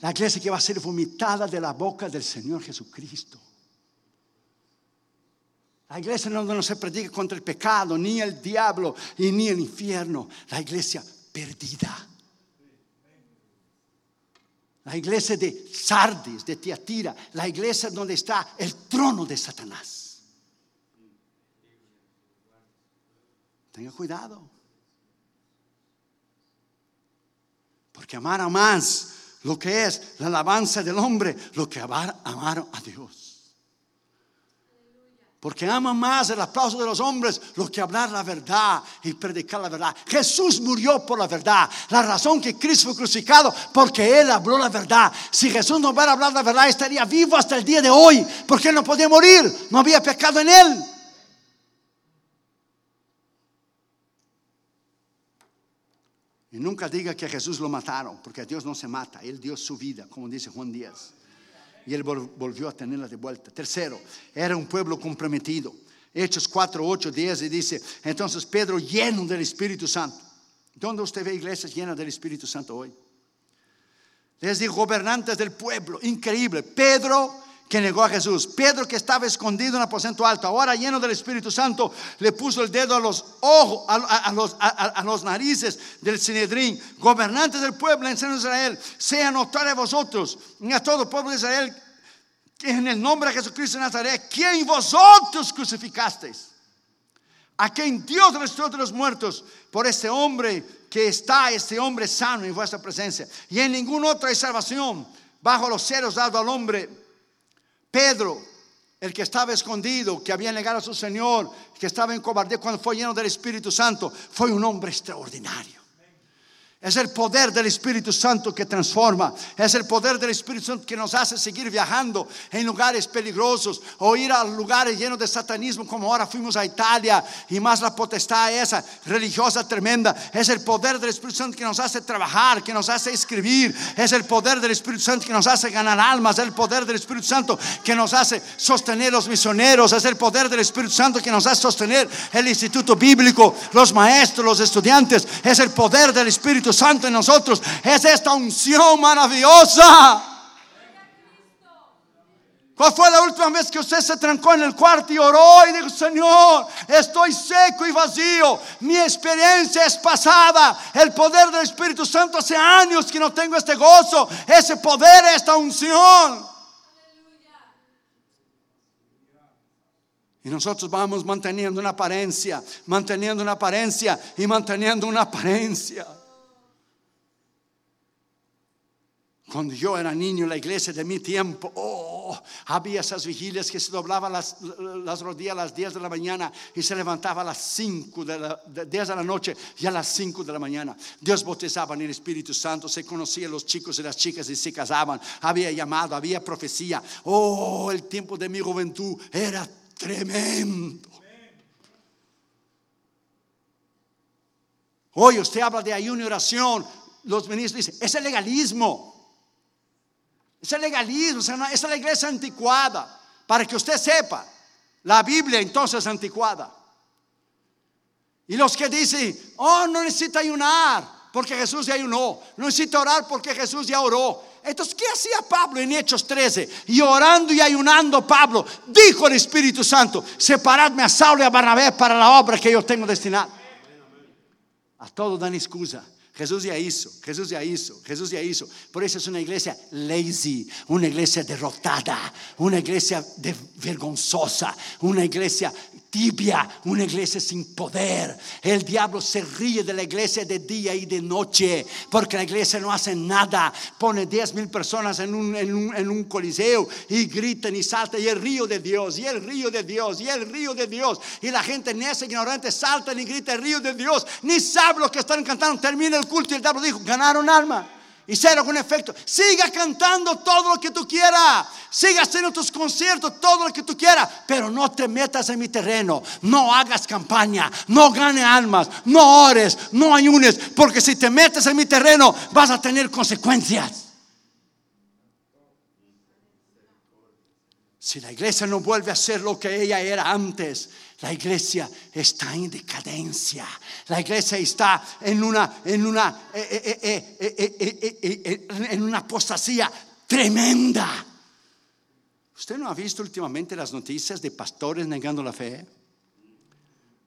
La iglesia que va a ser vomitada de la boca del Señor Jesucristo. La iglesia donde no se predica contra el pecado, ni el diablo y ni el infierno. La iglesia perdida. La iglesia de Sardis, de Tiatira. La iglesia donde está el trono de Satanás. Tenga cuidado. Porque amar a más lo que es la alabanza del hombre, lo que amar, amar a Dios. Porque ama más el aplauso de los hombres lo que hablar la verdad y predicar la verdad. Jesús murió por la verdad. La razón que Cristo fue crucificado, porque Él habló la verdad. Si Jesús no hubiera hablado la verdad, estaría vivo hasta el día de hoy. Porque Él no podía morir. No había pecado en Él. Y nunca diga que a Jesús lo mataron, porque a Dios no se mata, Él dio su vida, como dice Juan Díaz. Y él volvió a tenerla de vuelta. Tercero, era un pueblo comprometido. Hechos 4, 8, 10 y dice, entonces Pedro lleno del Espíritu Santo. ¿Dónde usted ve iglesias llenas del Espíritu Santo hoy? Les digo, gobernantes del pueblo, increíble. Pedro que negó a Jesús. Pedro que estaba escondido en un aposento alto, ahora lleno del Espíritu Santo, le puso el dedo a los ojos, a, los, a, los, narices del Sinedrín. Gobernantes del pueblo, en Israel, sea notorio a vosotros y a todo el pueblo de Israel, en el nombre de Jesucristo de Nazaret, quien vosotros crucificasteis, a quien Dios restauró de los muertos, por este hombre que está, este hombre sano en vuestra presencia. Y en ningún otro hay salvación bajo los ceros dado al hombre Pedro, el que estaba escondido, que había negado a su Señor, que estaba en cobardía cuando fue lleno del Espíritu Santo, fue un hombre extraordinario. Es el poder del Espíritu Santo que transforma. Es el poder del Espíritu Santo que nos hace seguir viajando en lugares peligrosos o ir a lugares llenos de satanismo como ahora fuimos a Italia y más la potestad esa religiosa tremenda. Es el poder del Espíritu Santo que nos hace trabajar, que nos hace escribir. Es el poder del Espíritu Santo que nos hace ganar almas. Es el poder del Espíritu Santo que nos hace sostener los misioneros. Es el poder del Espíritu Santo que nos hace sostener el instituto bíblico, los maestros, los estudiantes. Es el poder del Espíritu Santo en nosotros. Es esta unción maravillosa. ¿Cuál fue la última vez que usted se trancó en el cuarto y oró y dijo, Señor, estoy seco y vacío? Mi experiencia es pasada. El poder del Espíritu Santo hace años que no tengo este gozo, ese poder, esta unción. Y nosotros vamos manteniendo una apariencia, manteniendo una apariencia y manteniendo una apariencia. Cuando yo era niño, la iglesia de mi tiempo, oh, había esas vigilias que se doblaban las, las rodillas a las 10 de la mañana y se levantaba a las 5 de la, 10 de la noche y a las 5 de la mañana. Dios bautizaba en el Espíritu Santo, se conocían los chicos y las chicas y se casaban. Había llamado, había profecía. Oh, el tiempo de mi juventud era tremendo. Hoy usted habla de ayuno y oración. Los ministros dicen, es legalismo. Es el legalismo, esa es la iglesia anticuada. Para que usted sepa, la Biblia entonces es anticuada. Y los que dicen, oh, no necesita ayunar porque Jesús ya ayunó. No necesita orar porque Jesús ya oró. Entonces, ¿qué hacía Pablo en Hechos 13? Y orando y ayunando Pablo, dijo el Espíritu Santo, separadme a Saulo y a Barnabé para la obra que yo tengo destinada. A todos dan excusa. Jesús ya hizo, Jesús ya hizo, Jesús ya hizo. Por eso es una iglesia lazy, una iglesia derrotada, una iglesia vergonzosa, una iglesia tibia, una iglesia sin poder. El diablo se ríe de la iglesia de día y de noche, porque la iglesia no hace nada. Pone 10 mil personas en un, en, un, en un, coliseo y gritan y saltan, y el río de Dios, y el río de Dios, y el río de Dios. Y la gente en ese ignorante salta y grita el río de Dios, ni sabe lo que están cantando. Termina el culto y el diablo dijo, ganaron alma y cero con efecto. Siga cantando todo lo que tú quieras. Siga haciendo tus conciertos, todo lo que tú quieras. Pero no te metas en mi terreno. No hagas campaña. No gane almas. No ores. No ayunes. Porque si te metes en mi terreno, vas a tener consecuencias. Si la iglesia no vuelve a ser lo que ella era antes, la iglesia está en decadencia. La iglesia está en una, en una, en una apostasía tremenda. ¿Usted no ha visto últimamente las noticias de pastores negando la fe?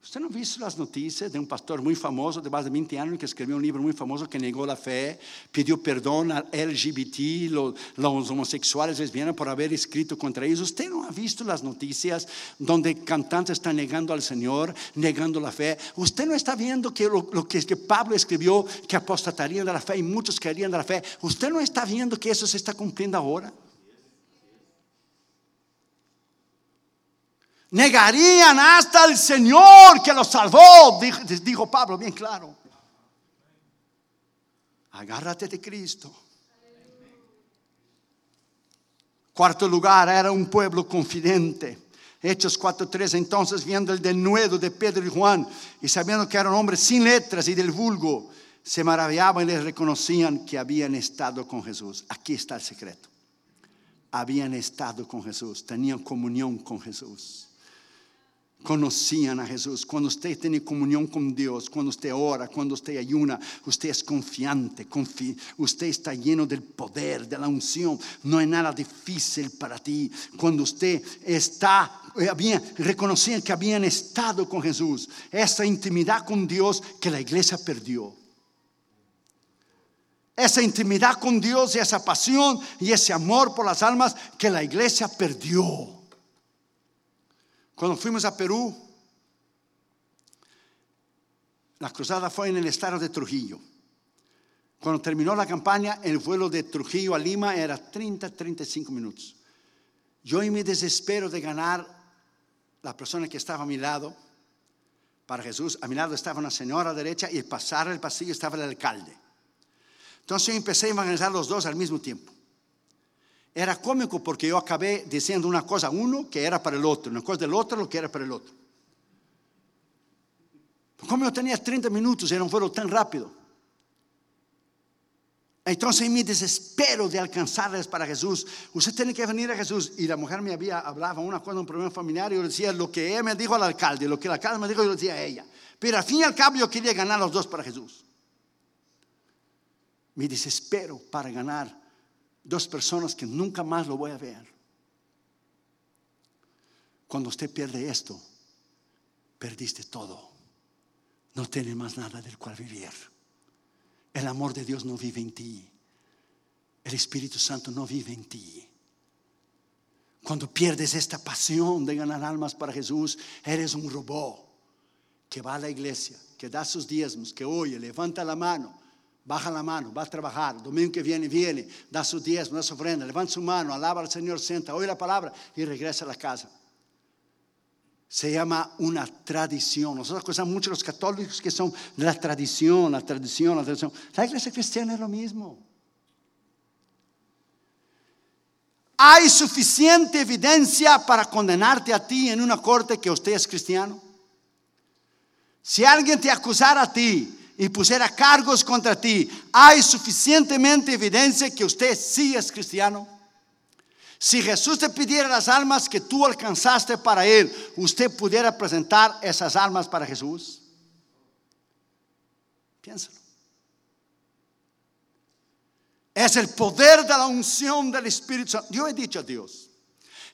¿Usted no ha visto las noticias de un pastor muy famoso de más de 20 años que escribió un libro muy famoso que negó la fe, pidió perdón al LGBT, los, los homosexuales lesbianas por haber escrito contra ellos? ¿Usted no ha visto las noticias donde cantantes están negando al Señor, negando la fe? ¿Usted no está viendo que lo, que, Pablo escribió, que apostatarían fe y muchos caerían de la fe? ¿Usted no está viendo que eso se está cumpliendo ahora? Negarían hasta el Señor que los salvó, dijo, Pablo bien claro. Agárrate de Cristo. Cuarto lugar, era un pueblo confidente. Hechos 4.3, entonces viendo el denuedo de Pedro y Juan y sabiendo que eran hombres sin letras y del vulgo, se maravillaban y les reconocían que habían estado con Jesús. Aquí está el secreto. habían estado con Jesús, tenían comunión con Jesús conocían a Jesús. Cuando usted tiene comunión con Dios, cuando usted ora, cuando usted ayuna, usted es confiante, usted está lleno del poder, de la unción. No hay nada difícil para ti. Cuando usted está, eh, reconocían que habían estado con Jesús, esa intimidad con Dios que la iglesia perdió. Esa intimidad con Dios y esa pasión y ese amor por las almas que la iglesia perdió. Cuando fuimos a Perú, la cruzada fue en el estado de Trujillo. Cuando terminó la campaña, el vuelo de Trujillo a Lima era 30, 35 minutos. Yo en mi desespero de ganar la persona que estaba a mi lado, para Jesús, a mi lado estaba una señora derecha y pasar el pasillo estaba el alcalde. Entonces yo empecé a evangelizar los dos al mismo tiempo. Era cómico porque yo acabé diciendo una cosa uno que era para el otro, una cosa del otro lo que era para el otro. Como yo tenía 30 minutos, era un vuelo tan rápido. Entonces en mi desespero de alcanzarles para Jesús, usted tiene que venir a Jesús. Y la mujer me había hablado una cosa, un problema familiar, y yo decía lo que él me dijo al alcalde, lo que el alcalde me dijo, yo decía a ella. Pero al fin y al cabo yo quería ganar los dos para Jesús. Mi desespero para ganar dos personas que nunca más lo voy a ver. Cuando usted pierde esto, perdiste todo. No tiene más nada del cual vivir. El amor de Dios no vive en ti. El Espíritu Santo no vive en ti. Cuando pierdes esta pasión de ganar almas para Jesús, eres un robot que va a la iglesia, que da sus diezmos, que oye, levanta la mano, baja la mano, va a trabajar, domingo que viene, viene, da su diezmo, da su ofrenda, levanta su mano, alaba al Señor, sienta, oye la palabra y regresa a la casa. Se llama una tradición. Nosotros acusamos mucho los católicos que son la tradición, la tradición, la tradición. La iglesia cristiana es lo mismo. ¿Hay suficiente evidencia para condenarte a ti en una corte que usted es cristiano? Si alguien te acusara a ti y pusiera cargos contra ti, ¿hay suficientemente evidencia que usted sí es cristiano? Si Jesús te pidiera las almas que tú alcanzaste para Él, ¿usted pudiera presentar esas almas para Jesús? Piénsalo. Es el poder de la unción del Espíritu Santo. Yo he dicho a Dios,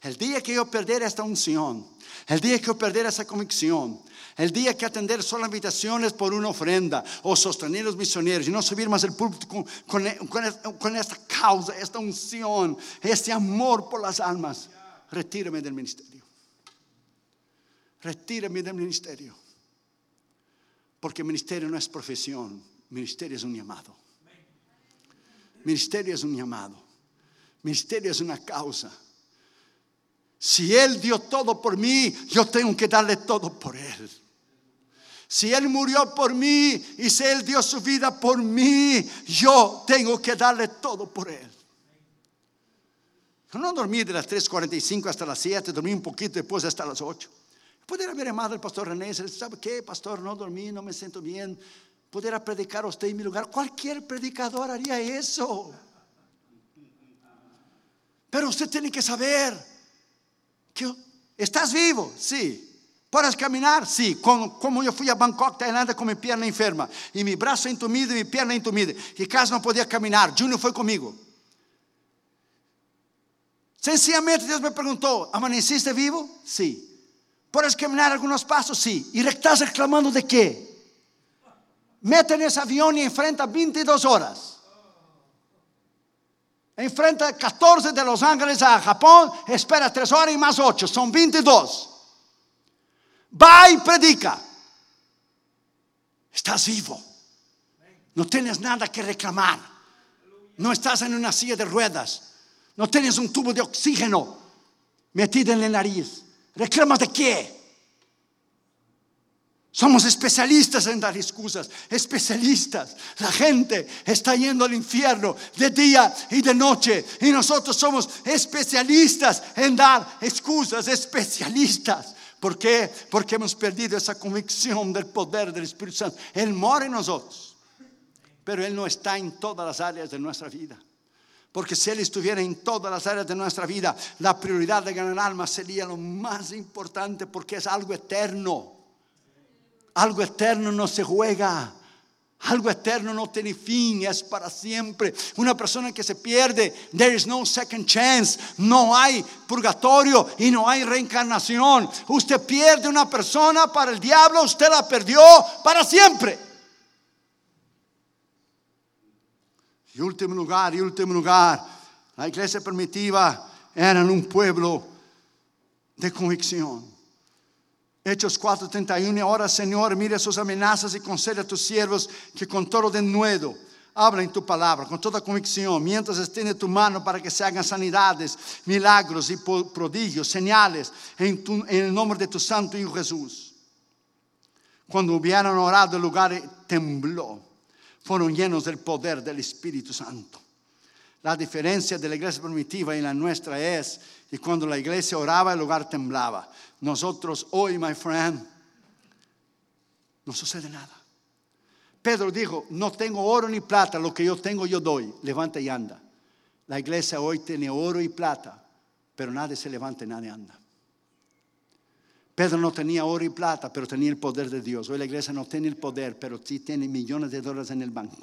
el día que yo perdiera esta unción, el día que yo perdiera esa convicción, el día que atender solo invitaciones por una ofrenda o sostener los misioneros y no subir más el púlpito con, esta causa, esta unción, este amor por las almas, retírame del ministerio. Retírame del ministerio. Porque ministerio no es profesión, ministerio es un llamado. Ministerio es un llamado. Ministerio es una causa. Si Él dio todo por mí, yo tengo que darle todo por Él. Si Él murió por mí y si Él dio su vida por mí, yo tengo que darle todo por Él. No dormí de las 3.45 hasta las 7, dormí un poquito después hasta las 8. Pudiera haber llamado al pastor René y decir, ¿sabe qué, pastor? No dormí, no me siento bien. Pudiera predicar a usted en mi lugar. Cualquier predicador haría eso. Pero usted tiene que saber ¿Estás vivo? Sí. ¿Puedes caminar? Sí. Como, yo fui a Bangkok, Tailandia, con mi pierna enferma. Y mi brazo entumido y mi pierna entumida. Y casi no podía caminar. Junior fue conmigo. Sencillamente Dios me preguntó, ¿amaneciste vivo? Sí. ¿Puedes caminar algunos pasos? Sí. ¿Y estás reclamando de qué? Mete en ese avión y enfrenta 22 horas enfrenta 14 de Los Ángeles a Japón, espera 3 horas y más 8, son 22. Va y predica. Estás vivo. No tienes nada que reclamar. No estás en una silla de ruedas. No tienes un tubo de oxígeno metido en la nariz. ¿Reclamas de qué? Somos especialistas en dar excusas, especialistas. La gente está yendo al infierno de día y de noche y nosotros somos especialistas en dar excusas, especialistas. ¿Por qué? Porque hemos perdido esa convicción del poder del Espíritu Santo. Él mora en nosotros, pero Él no está en todas las áreas de nuestra vida. Porque si Él estuviera en todas las áreas de nuestra vida, la prioridad de ganar almas sería lo más importante porque es algo eterno. Algo eterno no se juega. Algo eterno no tiene fin, es para siempre. Una persona que se pierde, there is no second chance. No hay purgatorio y no hay reencarnación. Usted pierde una persona para el diablo, usted la perdió para siempre. Y último lugar, y último lugar, la iglesia primitiva era un pueblo de convicción. Hechos 4:31, ahora Señor, mire sus amenazas y concede a tus siervos que con todo denuedo habla en tu palabra, con toda convicción, mientras extiende tu mano para que se hagan sanidades, milagros y prodigios, señales en, el nombre de tu Santo Hijo Jesús. Cuando hubieran orado, el lugar tembló. Fueron llenos del poder del Espíritu Santo. La diferencia de la iglesia primitiva y la nuestra es que cuando la iglesia oraba, el lugar temblaba. Nosotros hoy, my friend, no sucede nada. Pedro dijo, no tengo oro ni plata, lo que yo tengo yo doy, levanta y anda. La iglesia hoy tiene oro y plata, pero nadie se levanta y nadie anda. Pedro no tenía oro y plata, pero tenía el poder de Dios. Hoy la iglesia no tiene el poder, pero sí tiene millones de dólares en el banco.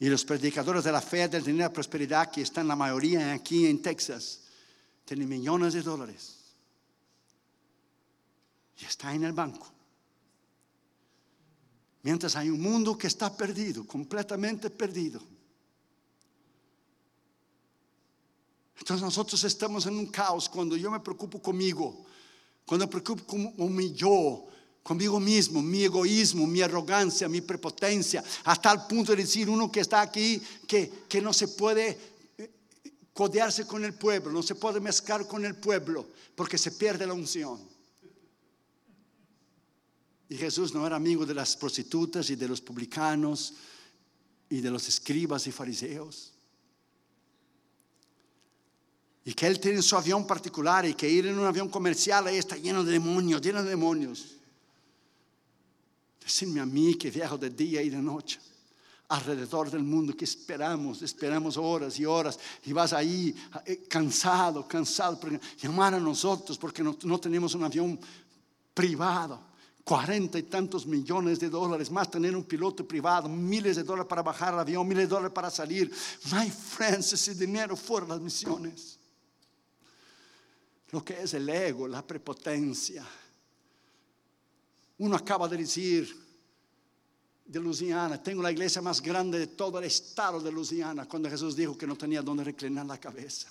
Y los predicadores de la fe, del dinero, la prosperidad, que están la mayoría aquí en Texas, tiene millones de dólares y está en el banco. Mientras hay un mundo que está perdido, completamente perdido. Entonces nosotros estamos en un caos cuando yo me preocupo conmigo, cuando me preocupo con mi yo, conmigo mismo, mi egoísmo, mi arrogancia, mi prepotencia, hasta el punto de decir uno que está aquí que, que no se puede codearse con el pueblo, no se puede mezclar con el pueblo porque se pierde la unción. Y Jesús no era amigo de las prostitutas y de los publicanos y de los escribas y fariseos. Y que él tiene su avión particular y que ir en un avión comercial ahí está lleno de demonios, lleno de demonios. Decirme a mí que viajo de día y de noche alrededor del mundo que esperamos, esperamos horas y horas y vas ahí eh, cansado, cansado, llamar a nosotros porque no, no tenemos un avión privado. Cuarenta y tantos millones de dólares, más tener un piloto privado, miles de dólares para bajar el avión, miles de dólares para salir. My friends, ese dinero fuera las misiones. Lo que es el ego, la prepotencia. Uno acaba de decir, de Luisiana, tengo la iglesia más grande de todo el estado de Luisiana, cuando Jesús dijo que no tenía donde reclinar la cabeza.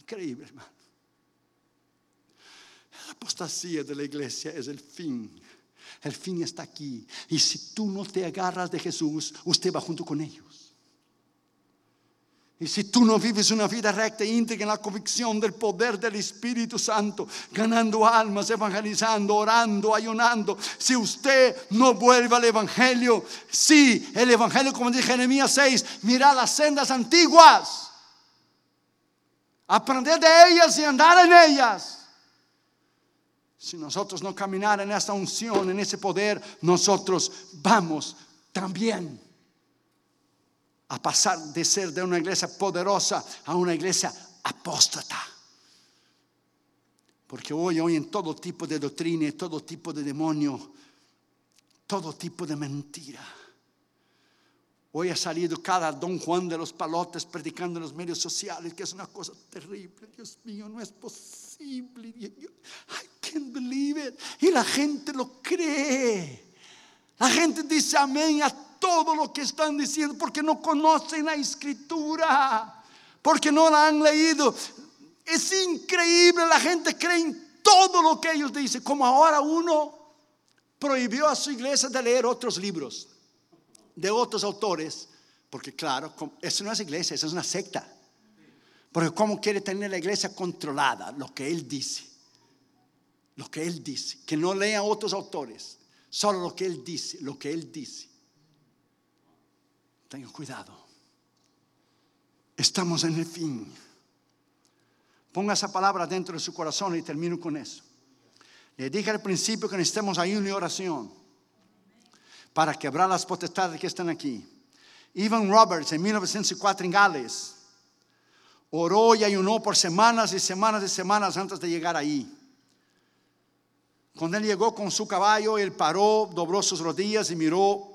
Increíble, hermano. La apostasía de la iglesia es el fin. El fin está aquí. Y si tú no te agarras de Jesús, usted va junto con ellos. Y si tú no vives una vida recta e íntegra en la convicción del poder del Espíritu Santo, ganando almas, evangelizando, orando, ayunando, si usted no vuelve al Evangelio, si el Evangelio, como dice Jeremías 6, mira las sendas antiguas, aprender de ellas y andar en ellas. Si nosotros no caminar en esa unción, en ese poder, nosotros vamos también a pasar de ser de una iglesia poderosa a una iglesia apóstata. Porque hoy en todo tipo de doctrina, todo tipo de demonio, todo tipo de mentira. Hoy ha salido cada don Juan de los palotes predicando en los medios sociales, que es una cosa terrible. Dios mío, no es posible. I can't believe it. Y la gente lo cree. La gente dice amén a todo lo que están diciendo porque no conocen la escritura, porque no la han leído. Es increíble, la gente cree en todo lo que ellos dicen, como ahora uno prohibió a su iglesia de leer otros libros de otros autores, porque claro, eso no es iglesia, eso es una secta. Porque cómo quiere tener la iglesia controlada, lo que él dice, lo que él dice, que no lea otros autores, solo lo que él dice, lo que él dice. Tenga cuidado. Estamos en el fin. Ponga esa palabra dentro de su corazón y termino con eso. Le dije al principio que necesitamos ayuno y oración para quebrar las potestades que están aquí. Evan Roberts en 1904 en Gales oró y ayunó por semanas y semanas y semanas antes de llegar ahí. Cuando él llegó con su caballo, él paró, dobló sus rodillas y miró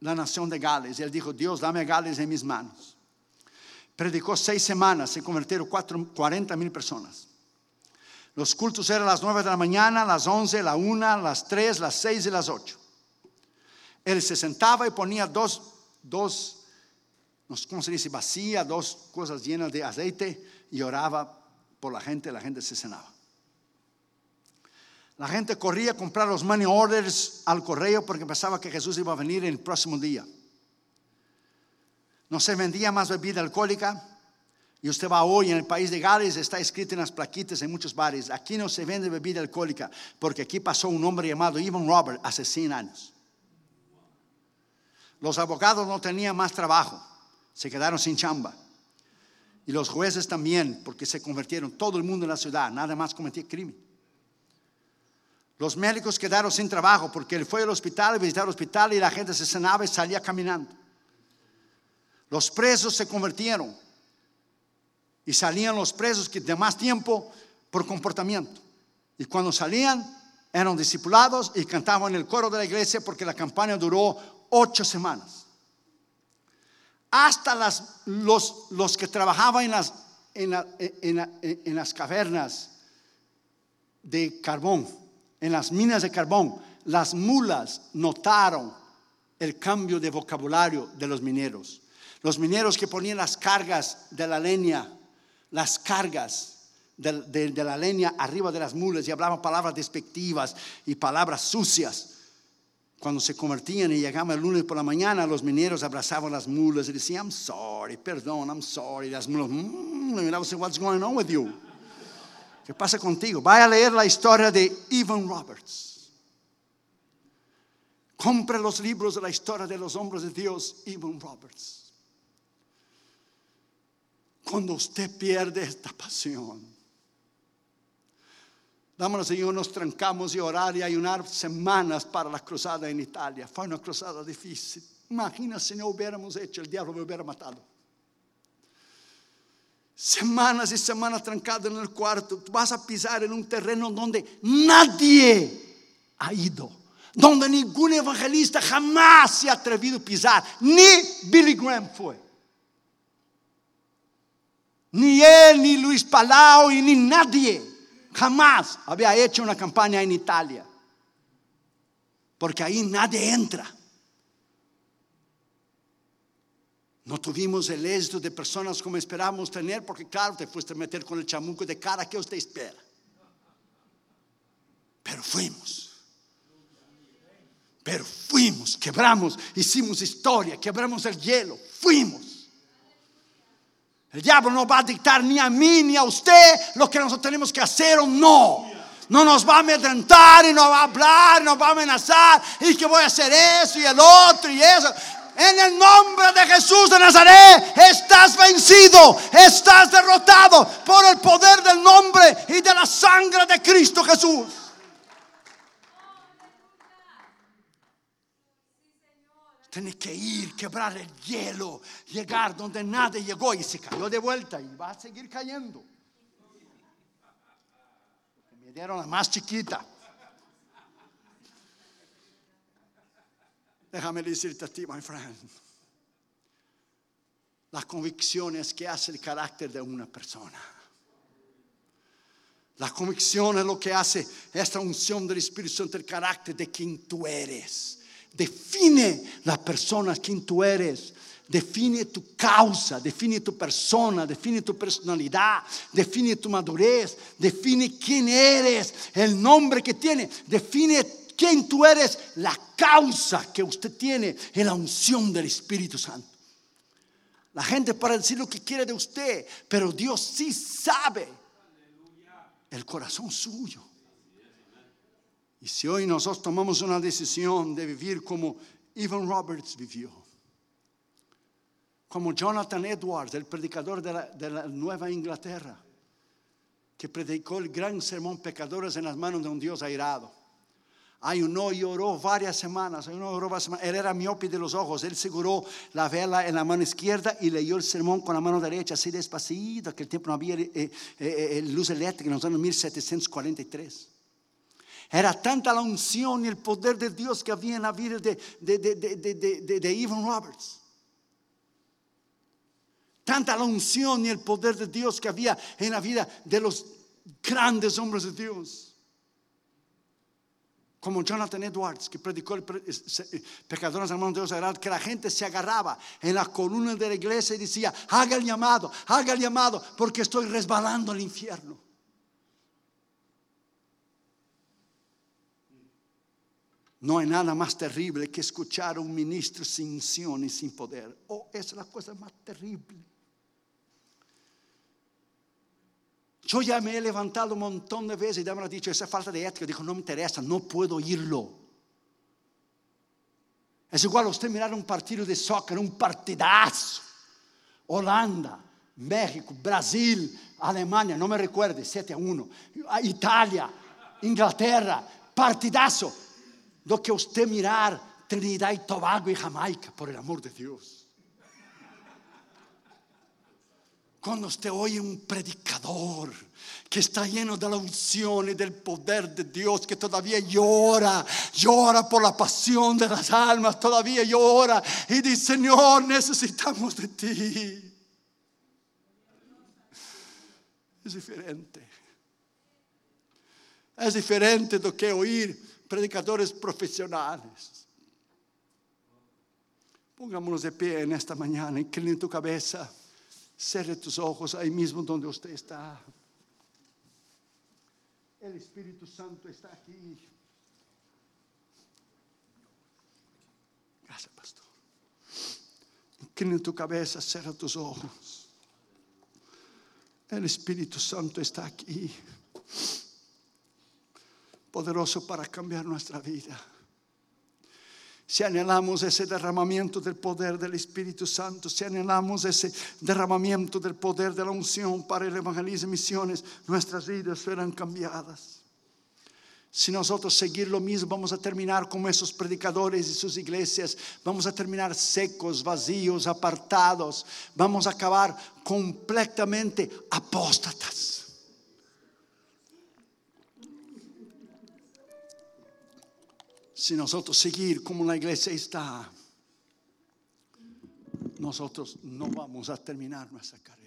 la nación de Gales. Y él dijo, Dios, dame a Gales en mis manos. Predicó seis semanas, se convirtieron 40 mil personas. Los cultos eran las 9 de la mañana, las 11, la 1, las 3, las 6 y las 8. Él se sentaba y ponía dos, dos, ¿cómo se dice? Vacía, dos cosas llenas de aceite y oraba por la gente, la gente se cenaba. La gente corría a comprar los money orders al correo porque pensaba que Jesús iba a venir el próximo día. No se vendía más bebida alcohólica. Y usted va hoy en el país de Gales, está escrito en las plaquitas en muchos bares, aquí no se vende bebida alcohólica, porque aquí pasó un hombre llamado Evan Robert hace 100 años. Los abogados no tenían más trabajo, se quedaron sin chamba. Y los jueces también, porque se convirtieron todo el mundo en la ciudad, nada más cometía crimen. Los médicos quedaron sin trabajo porque él fue al hospital, visitaba el hospital y la gente se cenaba y salía caminando. Los presos se convirtieron y salían los presos que de más tiempo por comportamiento. Y cuando salían eran discipulados y cantaban en el coro de la iglesia porque la campaña duró ocho semanas. Hasta los, los que trabajaban en las, en las cavernas de carbón en las minas de carbón, las mulas notaron el cambio de vocabulario de los mineros. Los mineros que ponían las cargas de la leña, las cargas de, la leña arriba de las mulas y hablaban palabras despectivas y palabras sucias. Cuando se convertían y llegaban el lunes por la mañana, los mineros abrazaban las mulas y decían, I'm sorry, perdón, I'm sorry. Las mulas, mm, what's going on with you? ¿Qué pasa contigo? Vaya a leer la historia de Evan Roberts. Compre los libros de la historia de los hombres de Dios, Evan Roberts. Cuando usted pierde esta pasión, Dámonos, Señor, nos trancamos y orar y ayunar semanas para la cruzada en Italia. Fue una cruzada difícil. Imagina si no hubiéramos hecho, el diablo me hubiera matado. Semanas y semanas trancado en el cuarto. vas a pisar en un terreno donde nadie ha ido. Donde ningún evangelista jamás se ha atrevido a pisar. Ni Billy Graham fue. Ni él, ni Luis Palau, y ni nadie jamás había hecho una campaña en Italia. Porque ahí nadie entra. No tuvimos el éxito de personas como esperábamos tener, porque claro, te fuiste a meter con el chamuco de cara que usted espera. Pero fuimos. Pero fuimos, quebramos, hicimos historia, quebramos el hielo, fuimos. El diablo no va a dictar ni a mí ni a usted lo que nosotros tenemos que hacer o no. No nos va a amedrentar y no va a hablar, nos va a amenazar y que voy a hacer eso y el otro y eso. En el nombre de Jesús de Nazaret estás vencido, estás derrotado por el poder del nombre y de la sangre de Cristo Jesús. Tienes que ir, quebrar el hielo, llegar donde nadie llegó y se cayó de vuelta y va a seguir cayendo. me dieron la más chiquita. Déjame decirte a ti, my friend. La convicción es que hace el carácter de una persona. La convicción es lo que hace esta unción del Espíritu Santo, el carácter de quien tú eres. Define la persona, quien tú eres. Define tu causa, define tu persona, define tu personalidad, define tu madurez, define quién eres, el nombre que tiene, define quién tú eres, la causa que usted tiene en la unción del Espíritu Santo. La gente para decir lo que quiere de usted, pero Dios sí sabe el corazón suyo. Y si hoy nosotros tomamos una decisión de vivir como Evan Roberts vivió, como Jonathan Edwards, el predicador de la, de la Nueva Inglaterra, que predicó el gran sermón pecadores en las manos de un Dios airado Ayunó y oró varias semanas. Ayunó y oró varias semanas. Él era miope de los ojos. Él seguró la vela en la mano izquierda y leyó el sermón con la mano derecha, así despacito. Que el tiempo no había eh, eh, eh, luz eléctrica en los años 1743. Era tanta la unción y el poder de Dios que había en la vida de, de, de, de Evan Roberts. Tanta la unción y el poder de Dios que había en la vida de los grandes hombres de Dios como Jonathan Edwards, que predicó el pecadores hermanos de Dios, que la gente se agarraba en la columna de la iglesia y decía, haga el llamado, haga el llamado, porque estoy resbalando al infierno. No hay nada más terrible que escuchar a un ministro sin unción y sin poder. Oh, es la cosa más terrible. Yo ya me he levantado un montón de veces y ya me ha dicho, esa falta de ética. Dijo, no me interesa, no puedo oírlo. Es igual usted mirar un partido de soccer, un partidazo. Holanda, México, Brasil, Alemania, no me recuerde, 7 a 1. Italia, Inglaterra, partidazo. Lo que usted mirar Trinidad y Tobago y Jamaica, por el amor de Dios. Cuando usted oye un predicador que está lleno de la unción y del poder de Dios, que todavía llora, llora por la pasión de las almas, todavía llora y dice, Señor, necesitamos de ti. Es diferente. Es diferente de que oír predicadores profesionales. Pongámonos de pie en esta mañana, incline tu cabeza. Cierre tus ojos ahí mismo donde usted está. El Espíritu Santo está aquí. Gracias, pastor. Inclina tu cabeza, cierra tus ojos. El Espíritu Santo está aquí. Poderoso para cambiar nuestra vida si anhelamos ese derramamiento del poder del Espíritu Santo, si anhelamos ese derramamiento del poder de la unción para el evangelismo y misiones, nuestras vidas serán cambiadas. Si nosotros seguir lo mismo, vamos a terminar como esos predicadores y sus iglesias, vamos a terminar secos, vacíos, apartados, vamos a acabar completamente apóstatas. Si nosotros seguir como la iglesia está, nosotros no vamos a terminar nuestra carrera.